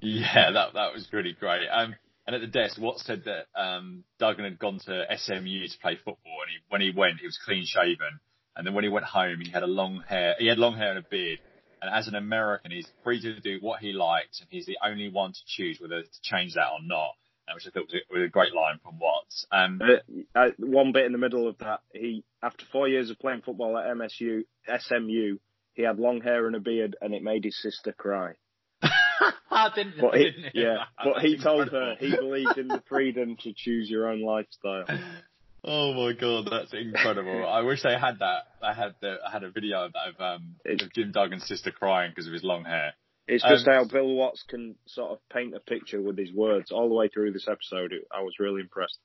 Yeah, that that was really great. Um, and at the desk, Watts said that um, Duggan had gone to SMU to play football, and he, when he went, he was clean shaven, and then when he went home, he had a long hair. He had long hair and a beard. And as an American, he's free to do what he likes, and he's the only one to choose whether to change that or not. Which I thought was a, was a great line from Watts. Um, Uh, uh, one bit in the middle of that, he after four years of playing football at MSU, SMU, he had long hair and a beard, and it made his sister cry. I didn't, But he, didn't yeah, that. but he That's told her he believed in the freedom to choose your own lifestyle. Oh my god, that's incredible! I wish they had that. I had the, I had a video of that of, um, of Jim Duggan's sister crying because of his long hair. It's just Um, how Bill Watts can sort of paint a picture with his words all the way through this episode. I was really impressed.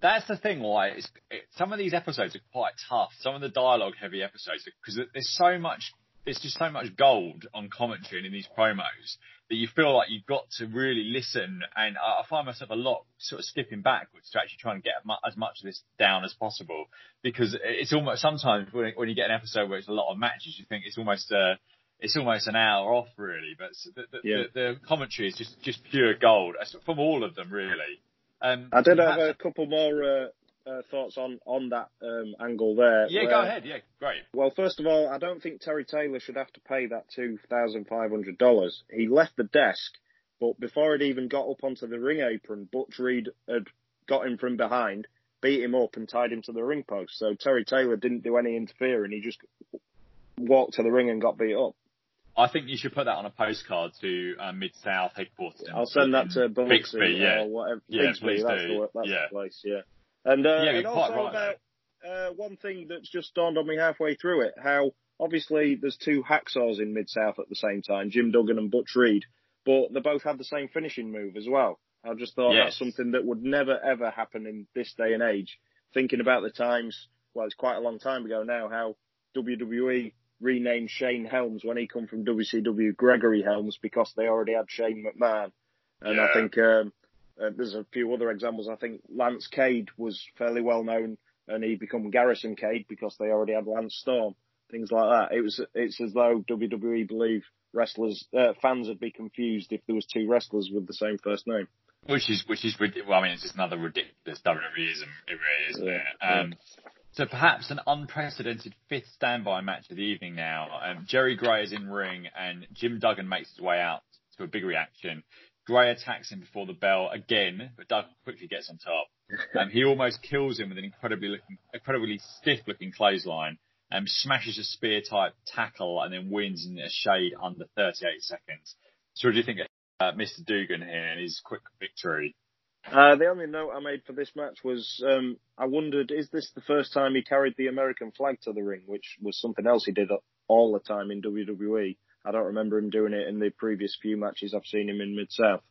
That's the thing. Why it's, it, some of these episodes are quite tough. Some of the dialogue-heavy episodes because there's so much. There's just so much gold on commentary and in these promos that you feel like you've got to really listen. And I I find myself a lot sort of skipping backwards to actually try and get as much of this down as possible because it's almost sometimes when, when you get an episode where it's a lot of matches, you think it's almost uh, it's almost an hour off really. But the, the, Yeah. the, the commentary is just just pure gold from all of them really. Um, I did have a couple more uh, uh, thoughts on on that um, angle there. Yeah, where- go ahead. Yeah, great. Well, first of all, I don't think Terry Taylor should have to pay that two thousand five hundred dollars. He left the desk, but before he'd even got up onto the ring apron, Butch Reed had got him from behind, beat him up, and tied him to the ring post. So Terry Taylor didn't do any interfering. He just walked to the ring and got beat up. I think you should put that on a postcard to uh, Mid South headquarters. I'll send that to Bixby. Yeah, or whatever. Yeah, Bixby, please that's, do. the, that's Yeah. the place, yeah. And, uh, Yeah, and also right about uh, one thing that's just dawned on me halfway through it, how obviously there's two hacksaws in Mid South at the same time, Jim Duggan and Butch Reed, but they both had the same finishing move as well. I just thought Yes. that's something that would never ever happen in this day and age. Thinking about the times, well, it's quite a long time ago now, how WWE renamed Shane Helms when he come from WCW Gregory Helms because they already had Shane McMahon. And I think um, uh, there's a few other examples. I think Lance Cade was fairly well known, and he become Garrison Cade because they already had Lance Storm. Things like that. It was. It's as though WWE believe wrestlers, uh, fans would be confused if there was two wrestlers with the same first name. which is which is well, I mean, it's just another ridiculous WWEism. It really is. Yeah, it? yeah. So perhaps an unprecedented fifth standby match of the evening now. Um, Jerry Gray is in ring, and Jim Duggan makes his way out to a big reaction. Gray attacks him before the bell again, but Duggan quickly gets on top. Um, he almost kills him with an incredibly looking, incredibly stiff looking clothesline. And smashes a spear type tackle and then wins in a shade under 38 seconds. So what do you think of uh, Mr. Duggan here and his quick victory? Uh, the only note I made for this match was um, I wondered, is this the first time he carried the American flag to the ring, which was something else he did all the time in WWE. I don't remember him doing it in the previous few matches I've seen him in Mid South.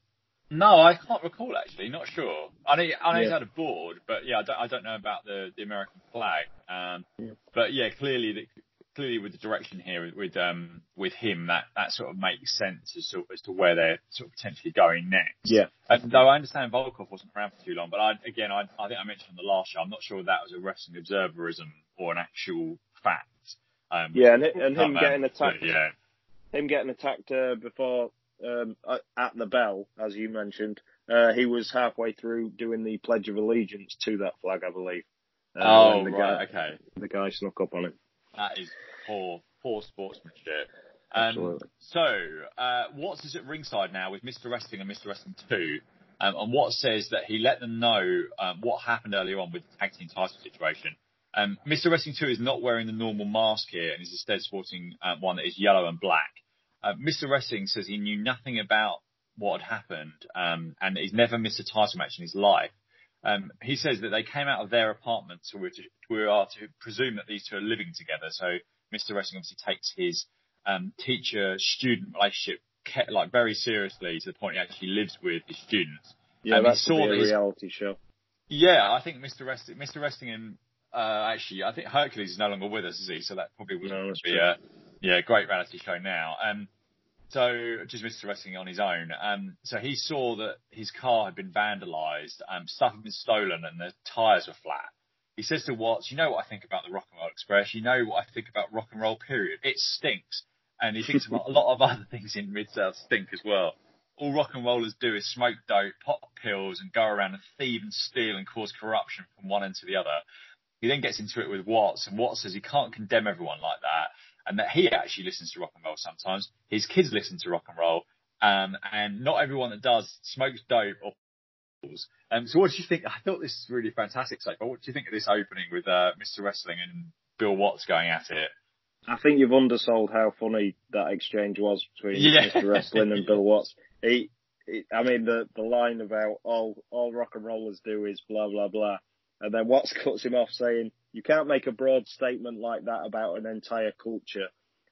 No, I can't recall actually. Not sure. I know, I know he's had a board, but yeah, I don't, I don't know about the, the American flag. Um, Yeah. but yeah, clearly, the, clearly with the direction here with, with um with him, that that sort of makes sense as to as to where they're sort of potentially going next. Yeah. Uh, though I understand Volkov wasn't around for too long, but I again, I, I think I mentioned on the last show, I'm not sure that was a wrestling observerism or an actual fact. Um, Yeah, and, and him getting but attacked, Yeah. him getting attacked uh, before um, uh, at the bell, as you mentioned, uh, he was halfway through doing the Pledge of Allegiance to that flag, I believe. Uh, Oh the right, guy, okay. the guy snuck up on him. That is poor, poor sportsmanship. Um, Absolutely. so, uh, Watts is at ringside now with Mr. Wrestling and Mr. Wrestling 2. Um, and Watts says that he let them know um, what happened earlier on with the tag team title situation. Um, Mr. Wrestling 2 is not wearing the normal mask here and is instead sporting uh, one that is yellow and black. Uh, Mr. Wrestling says he knew nothing about what had happened um, and he's never missed a title match in his life. Um, he says that they came out of their apartment, so we're to, we are to presume that these two are living together. So Mr. Wrestling obviously takes his um, teacher-student relationship ke- like very seriously to the point he actually lives with his students. Yeah, Um, that's a reality show. Yeah, I think Mr. Wrestling, Mr. Wrestling and uh, actually, I think Hercules is no longer with us, is he? So that probably would No, be true. a yeah great reality show now. Um, so just Mr. Wrestling on his own. Um, so he saw that his car had been vandalised, um, stuff had been stolen, and the tyres were flat. He says to Watts, "You know what I think about the Rock and Roll Express. You know what I think about rock and roll. Period. It stinks." And he thinks about a lot of other things in Mid South stink as well all rock and rollers do is smoke dope, pop pills, and go around and thieve and steal and cause corruption from one end to the other. He then gets into it with Watts, and Watts says he can't condemn everyone like that, and that he actually listens to rock and roll sometimes. His kids listen to rock and roll, um, and not everyone that does smokes dope or. Um, so what do you think? I thought this was really fantastic so far. What do you think of this opening with uh, Mr. Wrestling and Bill Watts going at it? I think you've undersold how funny that exchange was between Yeah. Mr. Wrestling and Bill Watts. He, he, I mean, the the line about all all rock and rollers do is blah blah blah, and then Watts cuts him off saying, "You can't make a broad statement like that about an entire culture."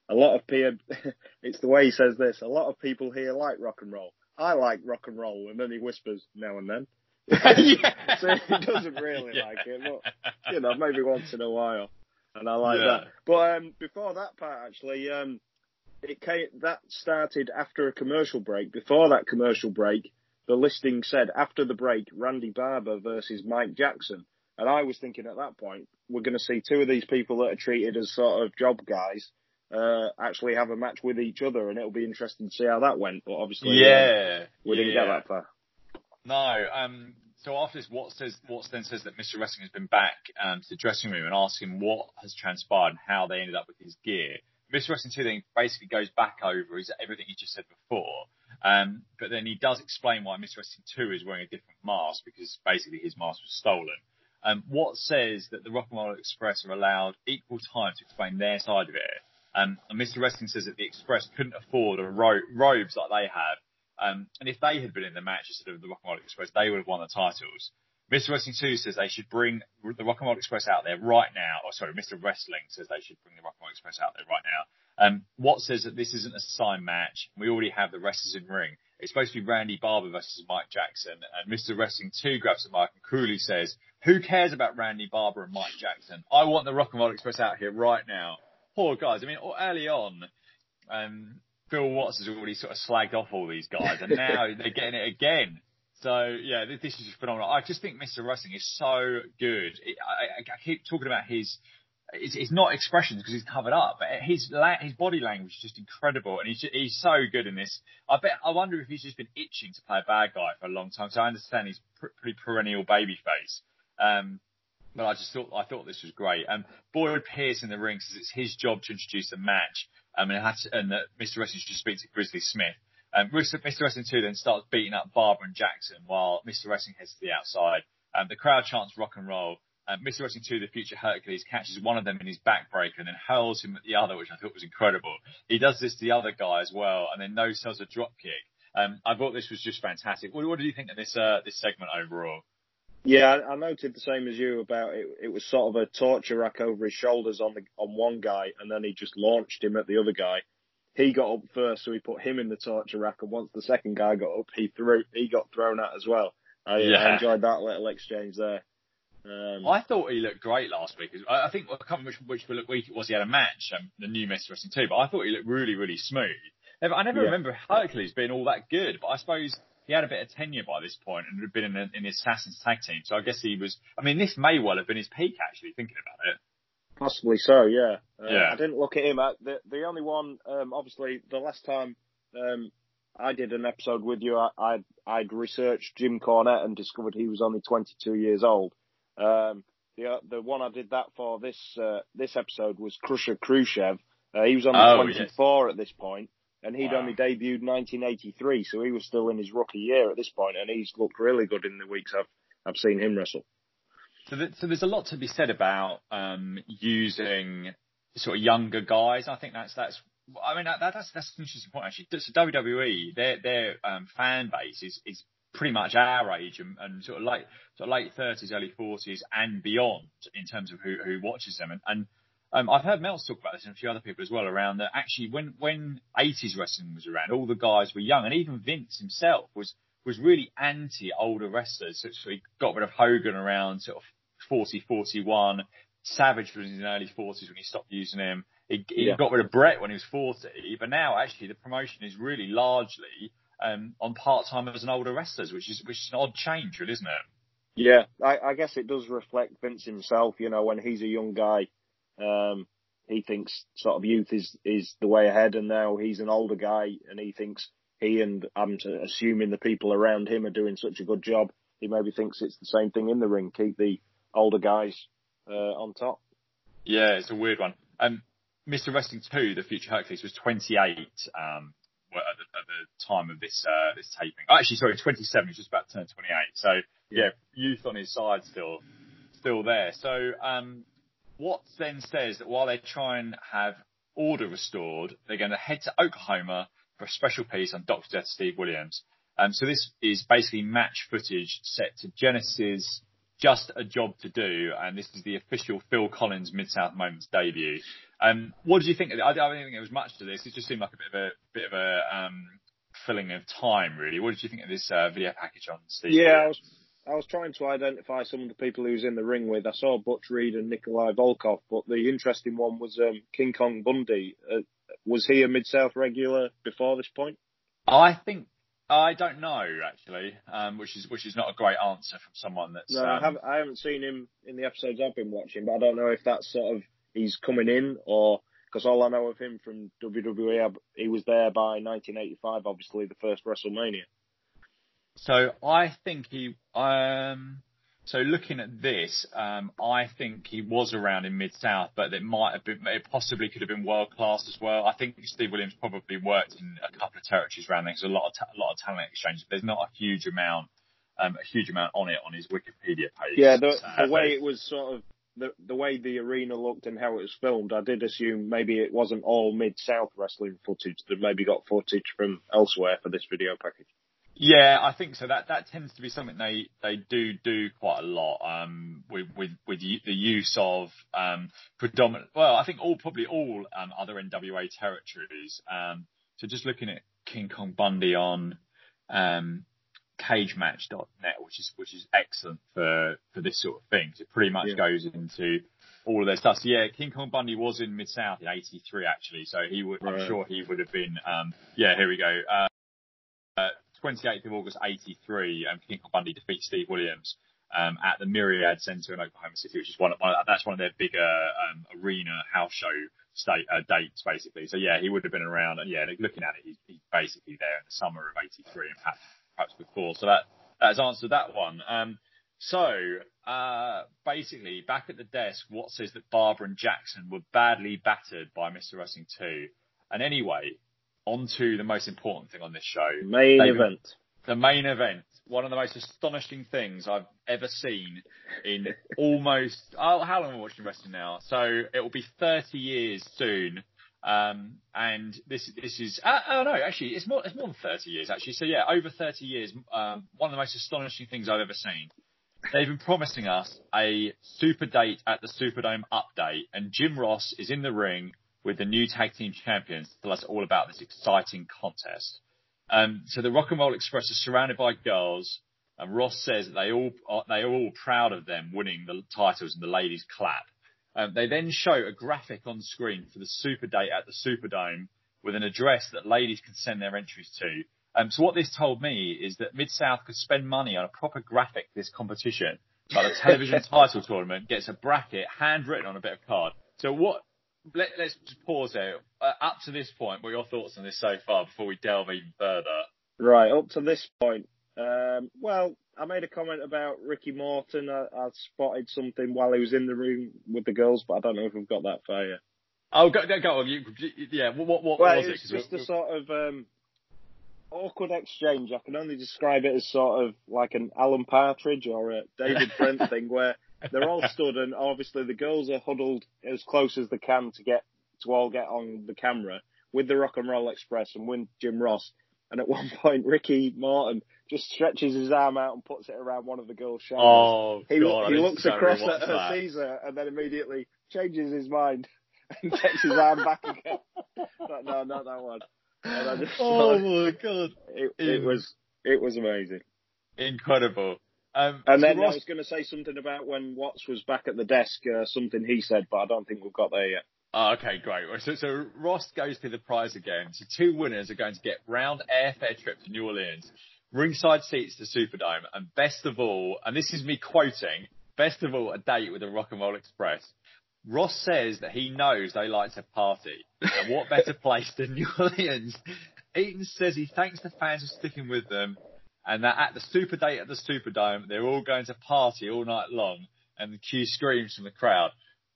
A lot of people, it's the way he says this. A lot of people here like rock and roll. I like rock and roll, and then he whispers now and then. yeah. so he doesn't really Yeah. like it, but you know, maybe once in a while. And I like Yeah. that. But um, before that part, actually, um, it came, that started after a commercial break. Before that commercial break, the listing said after the break, Randy Barber versus Mike Jackson. And I was thinking at that point, we're going to see two of these people that are treated as sort of job guys uh, actually have a match with each other, and it'll be interesting to see how that went. But obviously, um, Yeah. we didn't yeah. get that far. No. Um, so after this, Watts says Watts then says that Mr. Wrestling has been back um, to the dressing room and asks him what has transpired and how they ended up with his gear. Mr. Wrestling 2 then basically goes back over his, everything he just said before. Um, but then he does explain why Mr. Wrestling 2 is wearing a different mask because basically his mask was stolen. Um, Watts says that the Rock and Roll Express are allowed equal time to explain their side of it. Um, and Mr. Wrestling says that the Express couldn't afford a ro- robes like they have um, and if they had been in the match instead of the Rock and Roll Express, they would have won the titles. Mr. Wrestling 2 says they should bring the Rock and Roll Express out there right now. Or sorry, Mr. Wrestling says they should bring the Rock and Roll Express out there right now. Um, Watt says that this isn't a sign match. We already have the wrestlers in ring. It's supposed to be Randy Barber versus Mike Jackson. And Mr. Wrestling 2 grabs the mic and cruelly says, who cares about Randy Barber and Mike Jackson? I want the Rock and Roll Express out here right now. Poor guys. I mean, early on, um, Bill Watts has already sort of slagged off all these guys, and now they're getting it again. So yeah, this, is just phenomenal. I just think Mr. Wrestling is so good. I, I, I keep talking about his. It's, it's not expressions because he's covered up, but his la- his body language is just incredible, and he's ju- he's so good in this. I bet I wonder if he's just been itching to play a bad guy for a long time. So I understand he's pr- pretty perennial baby face. Um, but I just thought I thought this was great. Um, Boyd Pierce in the ring says it's his job to introduce the match. Um, and, to, and that Mr. Wrestling should speak to Grizzly Smith. Um, Mr. Wrestling 2 then starts beating up Barber and Jackson while Mr. Wrestling heads to the outside. Um, the crowd chants rock and roll. Um, Mr. Wrestling 2, the future Hercules, catches one of them in his backbreaker and then hurls him at the other, which I thought was incredible. He does this to the other guy as well, and then no sells a drop kick. Um, I thought this was just fantastic. What, what did you think of this uh, this segment overall? Yeah, I noted the same as you about it. It was sort of a torture rack over his shoulders on the on one guy, and then he just launched him at the other guy. He got up first, so he put him in the torture rack, and once the second guy got up, he threw he got thrown at as well. I, Yeah. I enjoyed that little exchange there. Um, I thought he looked great last week. I I think I can't remember which, which week it was. He had a match, um, the new Mr. Wrestling 2, but I thought he looked really, really smooth. I never Yeah. remember Hercules being all that good, but I suppose he had a bit of tenure by this point and had been in, a, in the Assassins tag team. So I guess he was. I mean, this may well have been his peak, actually, thinking about it. Possibly so, yeah. Uh, Yeah. I didn't look at him. I, the the only one, um, obviously, the last time um, I did an episode with you, I, I'd, I'd researched Jim Cornette and discovered he was only 22 years old. Um, the uh, the one I did that for this uh, this episode was Crusher Khrushchev. Uh, he was only Oh, 24 at this point, and he'd Wow. only debuted 1983, so he was still in his rookie year at this point, and he's looked really good in the weeks I've I've seen him wrestle. So, so there's a lot to be said about um, using sort of younger guys. I think that's that's. I mean that, that's that's an interesting point actually. So WWE, their their um, fan base is is pretty much our age and, and sort of late sort of late thirties, early forties, and beyond in terms of who who watches them. And, and um, I've heard Mel talk about this and a few other people as well around that. Actually, when when 80s wrestling was around, all the guys were young, and even Vince himself was was really anti older wrestlers. So, he got rid of Hogan around sort of 40, 41. Savage was in his early 40s when he stopped using him. He, he Yeah. got rid of Bret when he was 40. But now, actually, the promotion is really largely um, on part timers and older wrestlers, which is which is an odd change, really, isn't it? Yeah, I, I guess it does reflect Vince himself. You know, when he's a young guy, um, he thinks sort of youth is is the way ahead, and now he's an older guy, and he thinks he and I'm assuming the people around him are doing such a good job. He maybe thinks it's the same thing in the ring. Keep the older guys uh, on top. Yeah, it's a weird one. Um, Mr. Wrestling 2, The Future Hercules, was 28 um, at, the, at the time of this uh, this taping. Oh, actually, sorry, 27. He's just about to turn 28. So, yeah, youth on his side still still there. So, um, Watts then says that while they try and have order restored, they're going to head to Oklahoma for a special piece on Dr. Death Steve Williams. Um, so this is basically match footage set to Genesis just a job to do, and this is the official Phil Collins Mid South Moments debut. Um, what did you think? Of it? I, I don't think there was much to this. It just seemed like a bit of a bit of a um, filling of time, really. What did you think of this uh, video package on Steve? Yeah, I was I was trying to identify some of the people he was in the ring with. I saw Butch Reed and Nikolai Volkoff, but the interesting one was um, King Kong Bundy. Uh, was he a Mid South regular before this point? I think I don't know actually, um, which is which is not a great answer from someone that's. No, I um, haven't. I haven't seen him in the episodes I've been watching, but I don't know if that's sort of he's coming in or because all I know of him from WWE, he was there by 1985, obviously the first WrestleMania. So I think he. Um, so looking at this, um, I think he was around in Mid South, but it might have been. It possibly could have been world class as well. I think Steve Williams probably worked in a couple of territories around there. There's a lot of ta- a lot of talent exchange. But there's not a huge amount. Um, a huge amount on it on his Wikipedia page. Yeah, the, the way it was sort of the the way the arena looked and how it was filmed, I did assume maybe it wasn't all Mid South wrestling footage. That maybe got footage from elsewhere for this video package. Yeah, I think so. That that tends to be something they they do do quite a lot um, with with with the use of um, predominant. Well, I think all probably all um, other NWA territories. Um, so just looking at King Kong Bundy on um, CageMatch.net, which is which is excellent for for this sort of thing. It pretty much Yeah. goes into all of their stuff. So yeah, King Kong Bundy was in Mid South in '83 actually. So he would, I'm sure he would have been. Um, yeah, here we go. Uh, uh, 28th of August 83, um, King Kong Bundy defeats Steve Williams um, at the Myriad Center in Oklahoma City, which is one of, one of that's one of their bigger um, arena house show state uh, dates, basically. So yeah, he would have been around, and yeah, looking at it, he's, he's basically there in the summer of '83 and perhaps, perhaps before. So that that has answered that one. Um, so uh, basically, back at the desk, Watt says that Barbara and Jackson were badly battered by Mr. Wrestling 2. And anyway, on to the most important thing on this show Main David- event. the main event. One of the most astonishing things I've ever seen in almost oh how long am I watching wrestling now? So it will be 30 years soon. Um, and this this is uh, oh no actually it's more it's more than 30 years actually. So yeah, over 30 years. Um, one of the most astonishing things I've ever seen. They've been promising us a super date at the Superdome update, and Jim Ross is in the ring with the new tag team champions to tell us all about this exciting contest. Um, so the Rock and Roll Express is surrounded by girls, and Ross says that they all are, they are all proud of them winning the titles, and the ladies clap. Um, they then show a graphic on screen for the Super Date at the Superdome with an address that ladies can send their entries to. Um, so what this told me is that Mid South could spend money on a proper graphic for this competition, like a television title tournament gets a bracket handwritten on a bit of card. So what? Let, let's just pause there. Uh, up to this point, what are your thoughts on this so far before we delve even further? Right, up to this point, Um, well, I made a comment about Ricky Morton. I, I spotted something while he was in the room with the girls, but I don't know if we've got that far yet. Oh, go, go, go on. You, yeah, what, what, what Well, was it? it's just a sort of um, awkward exchange. I can only describe it as sort of like an Alan Partridge or a David Brent thing, where they're all stood and obviously the girls are huddled as close as they can to get to all get on the camera with the Rock and Roll Express and with Jim Ross. And at one point, Ricky Morton just stretches his arm out and puts it around one of the girls' shoulders. Oh, he God. He looks across at that. Caesar and then immediately changes his mind and gets his arm back again. But no, not that one. And I just Oh, thought my God. it, it was it was amazing. Incredible. Um, And then I was going to say something about when Watts was back at the desk, uh, something he said, but I don't think we've got there yet. Oh, okay, great. So, so Ross goes through the prize again. So two winners are going to get round airfare trip to New Orleans, ringside seats to Superdome, and best of all, and this is me quoting, best of all, a date with the Rock and Roll Express. Ross says that he knows they like to party, and what better place than New Orleans? Eaton says he thanks the fans for sticking with them, and that at the super date at the Superdome, they're all going to party all night long, and the cue screams from the crowd.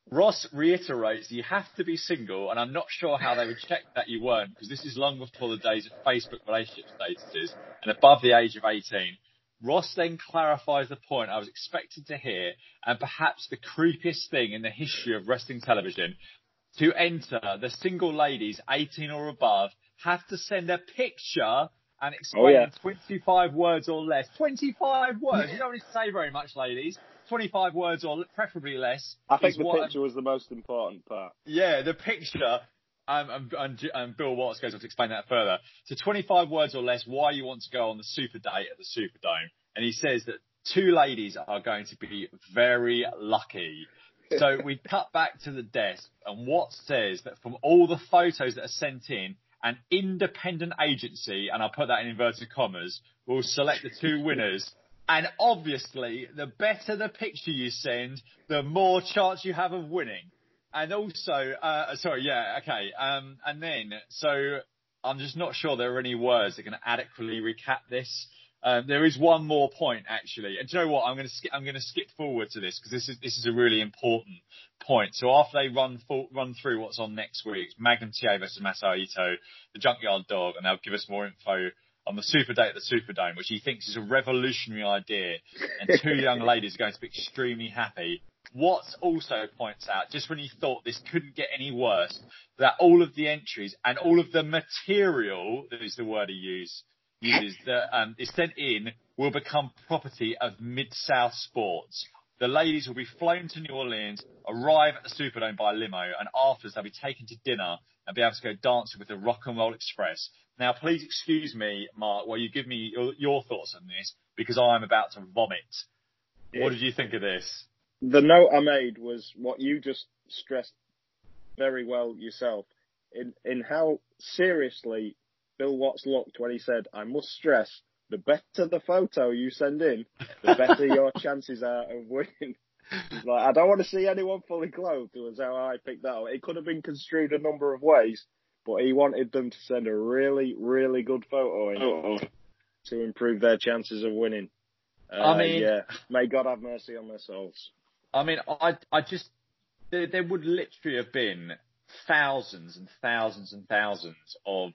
Ross reiterates you have to be single, and I'm not sure how they would check that you weren't, because this is long before the days of Facebook relationship statuses and above the age of 18. Ross then clarifies the point I was expected to hear, and perhaps the creepiest thing in the history of wrestling television. To enter, the single ladies 18 or above have to send a picture and explain Oh, yeah. in 25 words or less. 25 words! You don't need to say very much, ladies. 25 words or preferably less. I think the picture was the most important part. yeah, the picture. Um, and, and, and Bill Watts goes on to explain that further. So 25 words or less why you want to go on the super date at the Superdome. And he says that two ladies are going to be very lucky. So we cut back to the desk and Watts says that from all the photos that are sent in, an independent agency, and I'll put that in inverted commas, will select the two winners. And obviously, the better the picture you send, the more chance you have of winning. And also, uh, sorry, yeah, okay. Um, and then, so I'm just not sure there are any words that can adequately recap this. Um, there is one more point actually, and do you know what? I'm going to skip. I'm going to skip forward to this because this is this is a really important point. So after they run full, run through what's on next week, Magnum TA versus Masao Ito, the Junkyard Dog, and they'll give us more info on the Super Date at the Superdome, which he thinks is a revolutionary idea, and two young ladies are going to be extremely happy. Watts also points out, just when he thought this couldn't get any worse, that all of the entries and all of the material, that is the word he used, uses, that um, is sent in will become property of Mid-South Sports. The ladies will be flown to New Orleans, arrive at the Superdome by limo, and afterwards they'll be taken to dinner and be able to go dancing with the Rock and Roll Express. Now, please excuse me, Mark, while you give me your, your thoughts on this, because I am about to vomit. What did you think of this? The note I made was what you just stressed very well yourself in in how seriously Bill Watts looked when he said, "I must stress, the better the photo you send in, the better your chances are of winning." Like, I don't want to see anyone fully clothed. Was how I picked that up. It could have been construed a number of ways, but he wanted them to send a really, really good photo in to improve their chances of winning. Uh, I mean- yeah, may God have mercy on their souls. I mean, I, I just, there, there would literally have been thousands and thousands and thousands of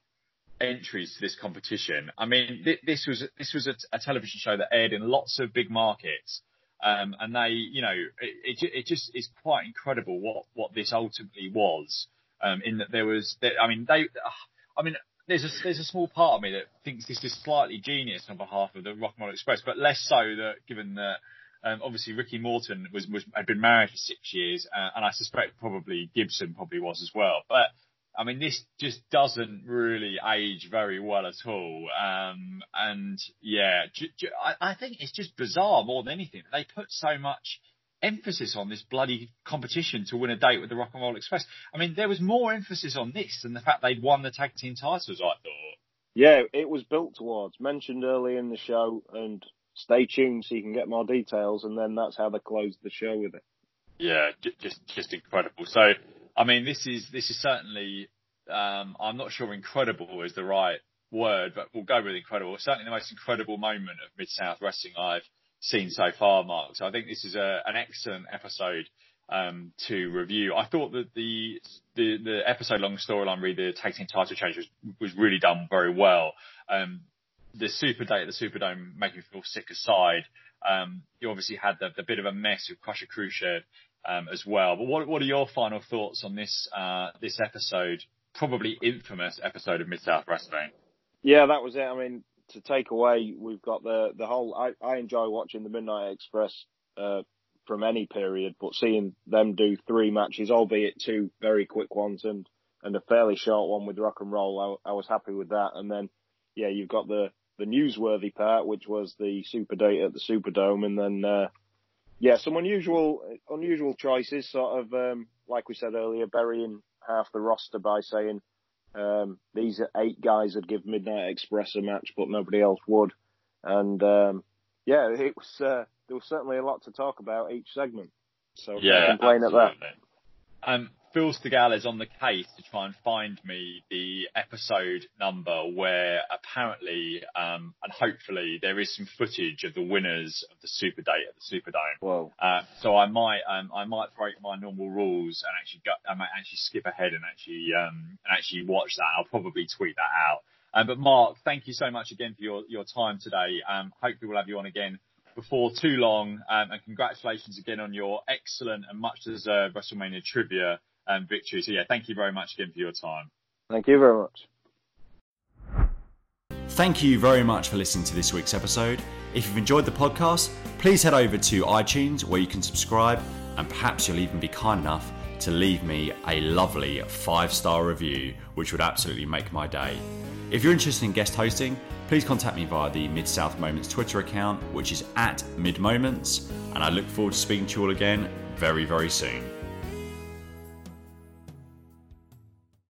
entries to this competition. I mean, th- this was this was a, television show that aired in lots of big markets, um, and they, you know, it, it, it just is quite incredible what what this ultimately was. Um, in that there was, I mean, they, I mean, there's a there's a small part of me that thinks this is slightly genius on behalf of the Rock and Roll Express, but less so that given that um, obviously Ricky Morton was, was had been married for six years, uh, and I suspect probably Gibson probably was as well. But I mean, this just doesn't really age very well at all. Um, and yeah, j- j- I, I think it's just bizarre more than anything. They put so much emphasis on this bloody competition to win a date with the Rock and Roll Express. I mean, there was more emphasis on this than the fact they'd won the tag team titles. I thought. Yeah, it was built towards, mentioned early in the show, and stay tuned so you can get more details, and then that's how they closed the show with it. Yeah, j- just just incredible. So, I mean, this is this is certainly. Um, I'm not sure incredible is the right word, but we'll go with incredible. Certainly the most incredible moment of Mid South Wrestling I've seen so far, Mark. So I think this is a, an excellent episode um, to review. I thought that the the, the episode long storyline, really the tag team title change was was really done very well. Um, the Super Day at the Superdome making me feel sick aside. Um, you obviously had the, the bit of a mess with Crusher Khrushchev um, as well. But what what are your final thoughts on this uh, this episode? Probably infamous episode of Mid South Wrestling. Yeah, that was it. I mean, to take away, we've got the the whole. I, I enjoy watching the Midnight Express uh, from any period, but seeing them do three matches, albeit two very quick ones and and a fairly short one with rock and roll, I, I was happy with that. And then, yeah, you've got the the newsworthy part, which was the super date at the Superdome, and then uh, yeah, some unusual unusual choices, sort of um, like we said earlier, burying half the roster by saying um, these eight guys would give Midnight Express a match, but nobody else would. And um, yeah, it was uh, there was certainly a lot to talk about each segment. So yeah, complain absolutely. at that. Um, Phil Stegall is on the case to try and find me the episode number where apparently um, and hopefully there is some footage of the winners of the Super Day at the Superdome. Whoa. Uh, so I might um, I might break my normal rules and actually go, I might actually skip ahead and actually um, and actually watch that. I'll probably tweet that out. Um, but Mark, thank you so much again for your, your time today. Um, hopefully we'll have you on again before too long. Um, and congratulations again on your excellent and much deserved WrestleMania trivia um, victory. So yeah, thank you very much again for your time. Thank you very much. Thank you very much for listening to this week's episode. If you've enjoyed the podcast, please head over to iTunes where you can subscribe and perhaps you'll even be kind enough to leave me a lovely five star review, which would absolutely make my day. If you're interested in guest hosting, please contact me via the Mid South Moments Twitter account, which is at Mid Moments, and I look forward to speaking to you all again very, very soon.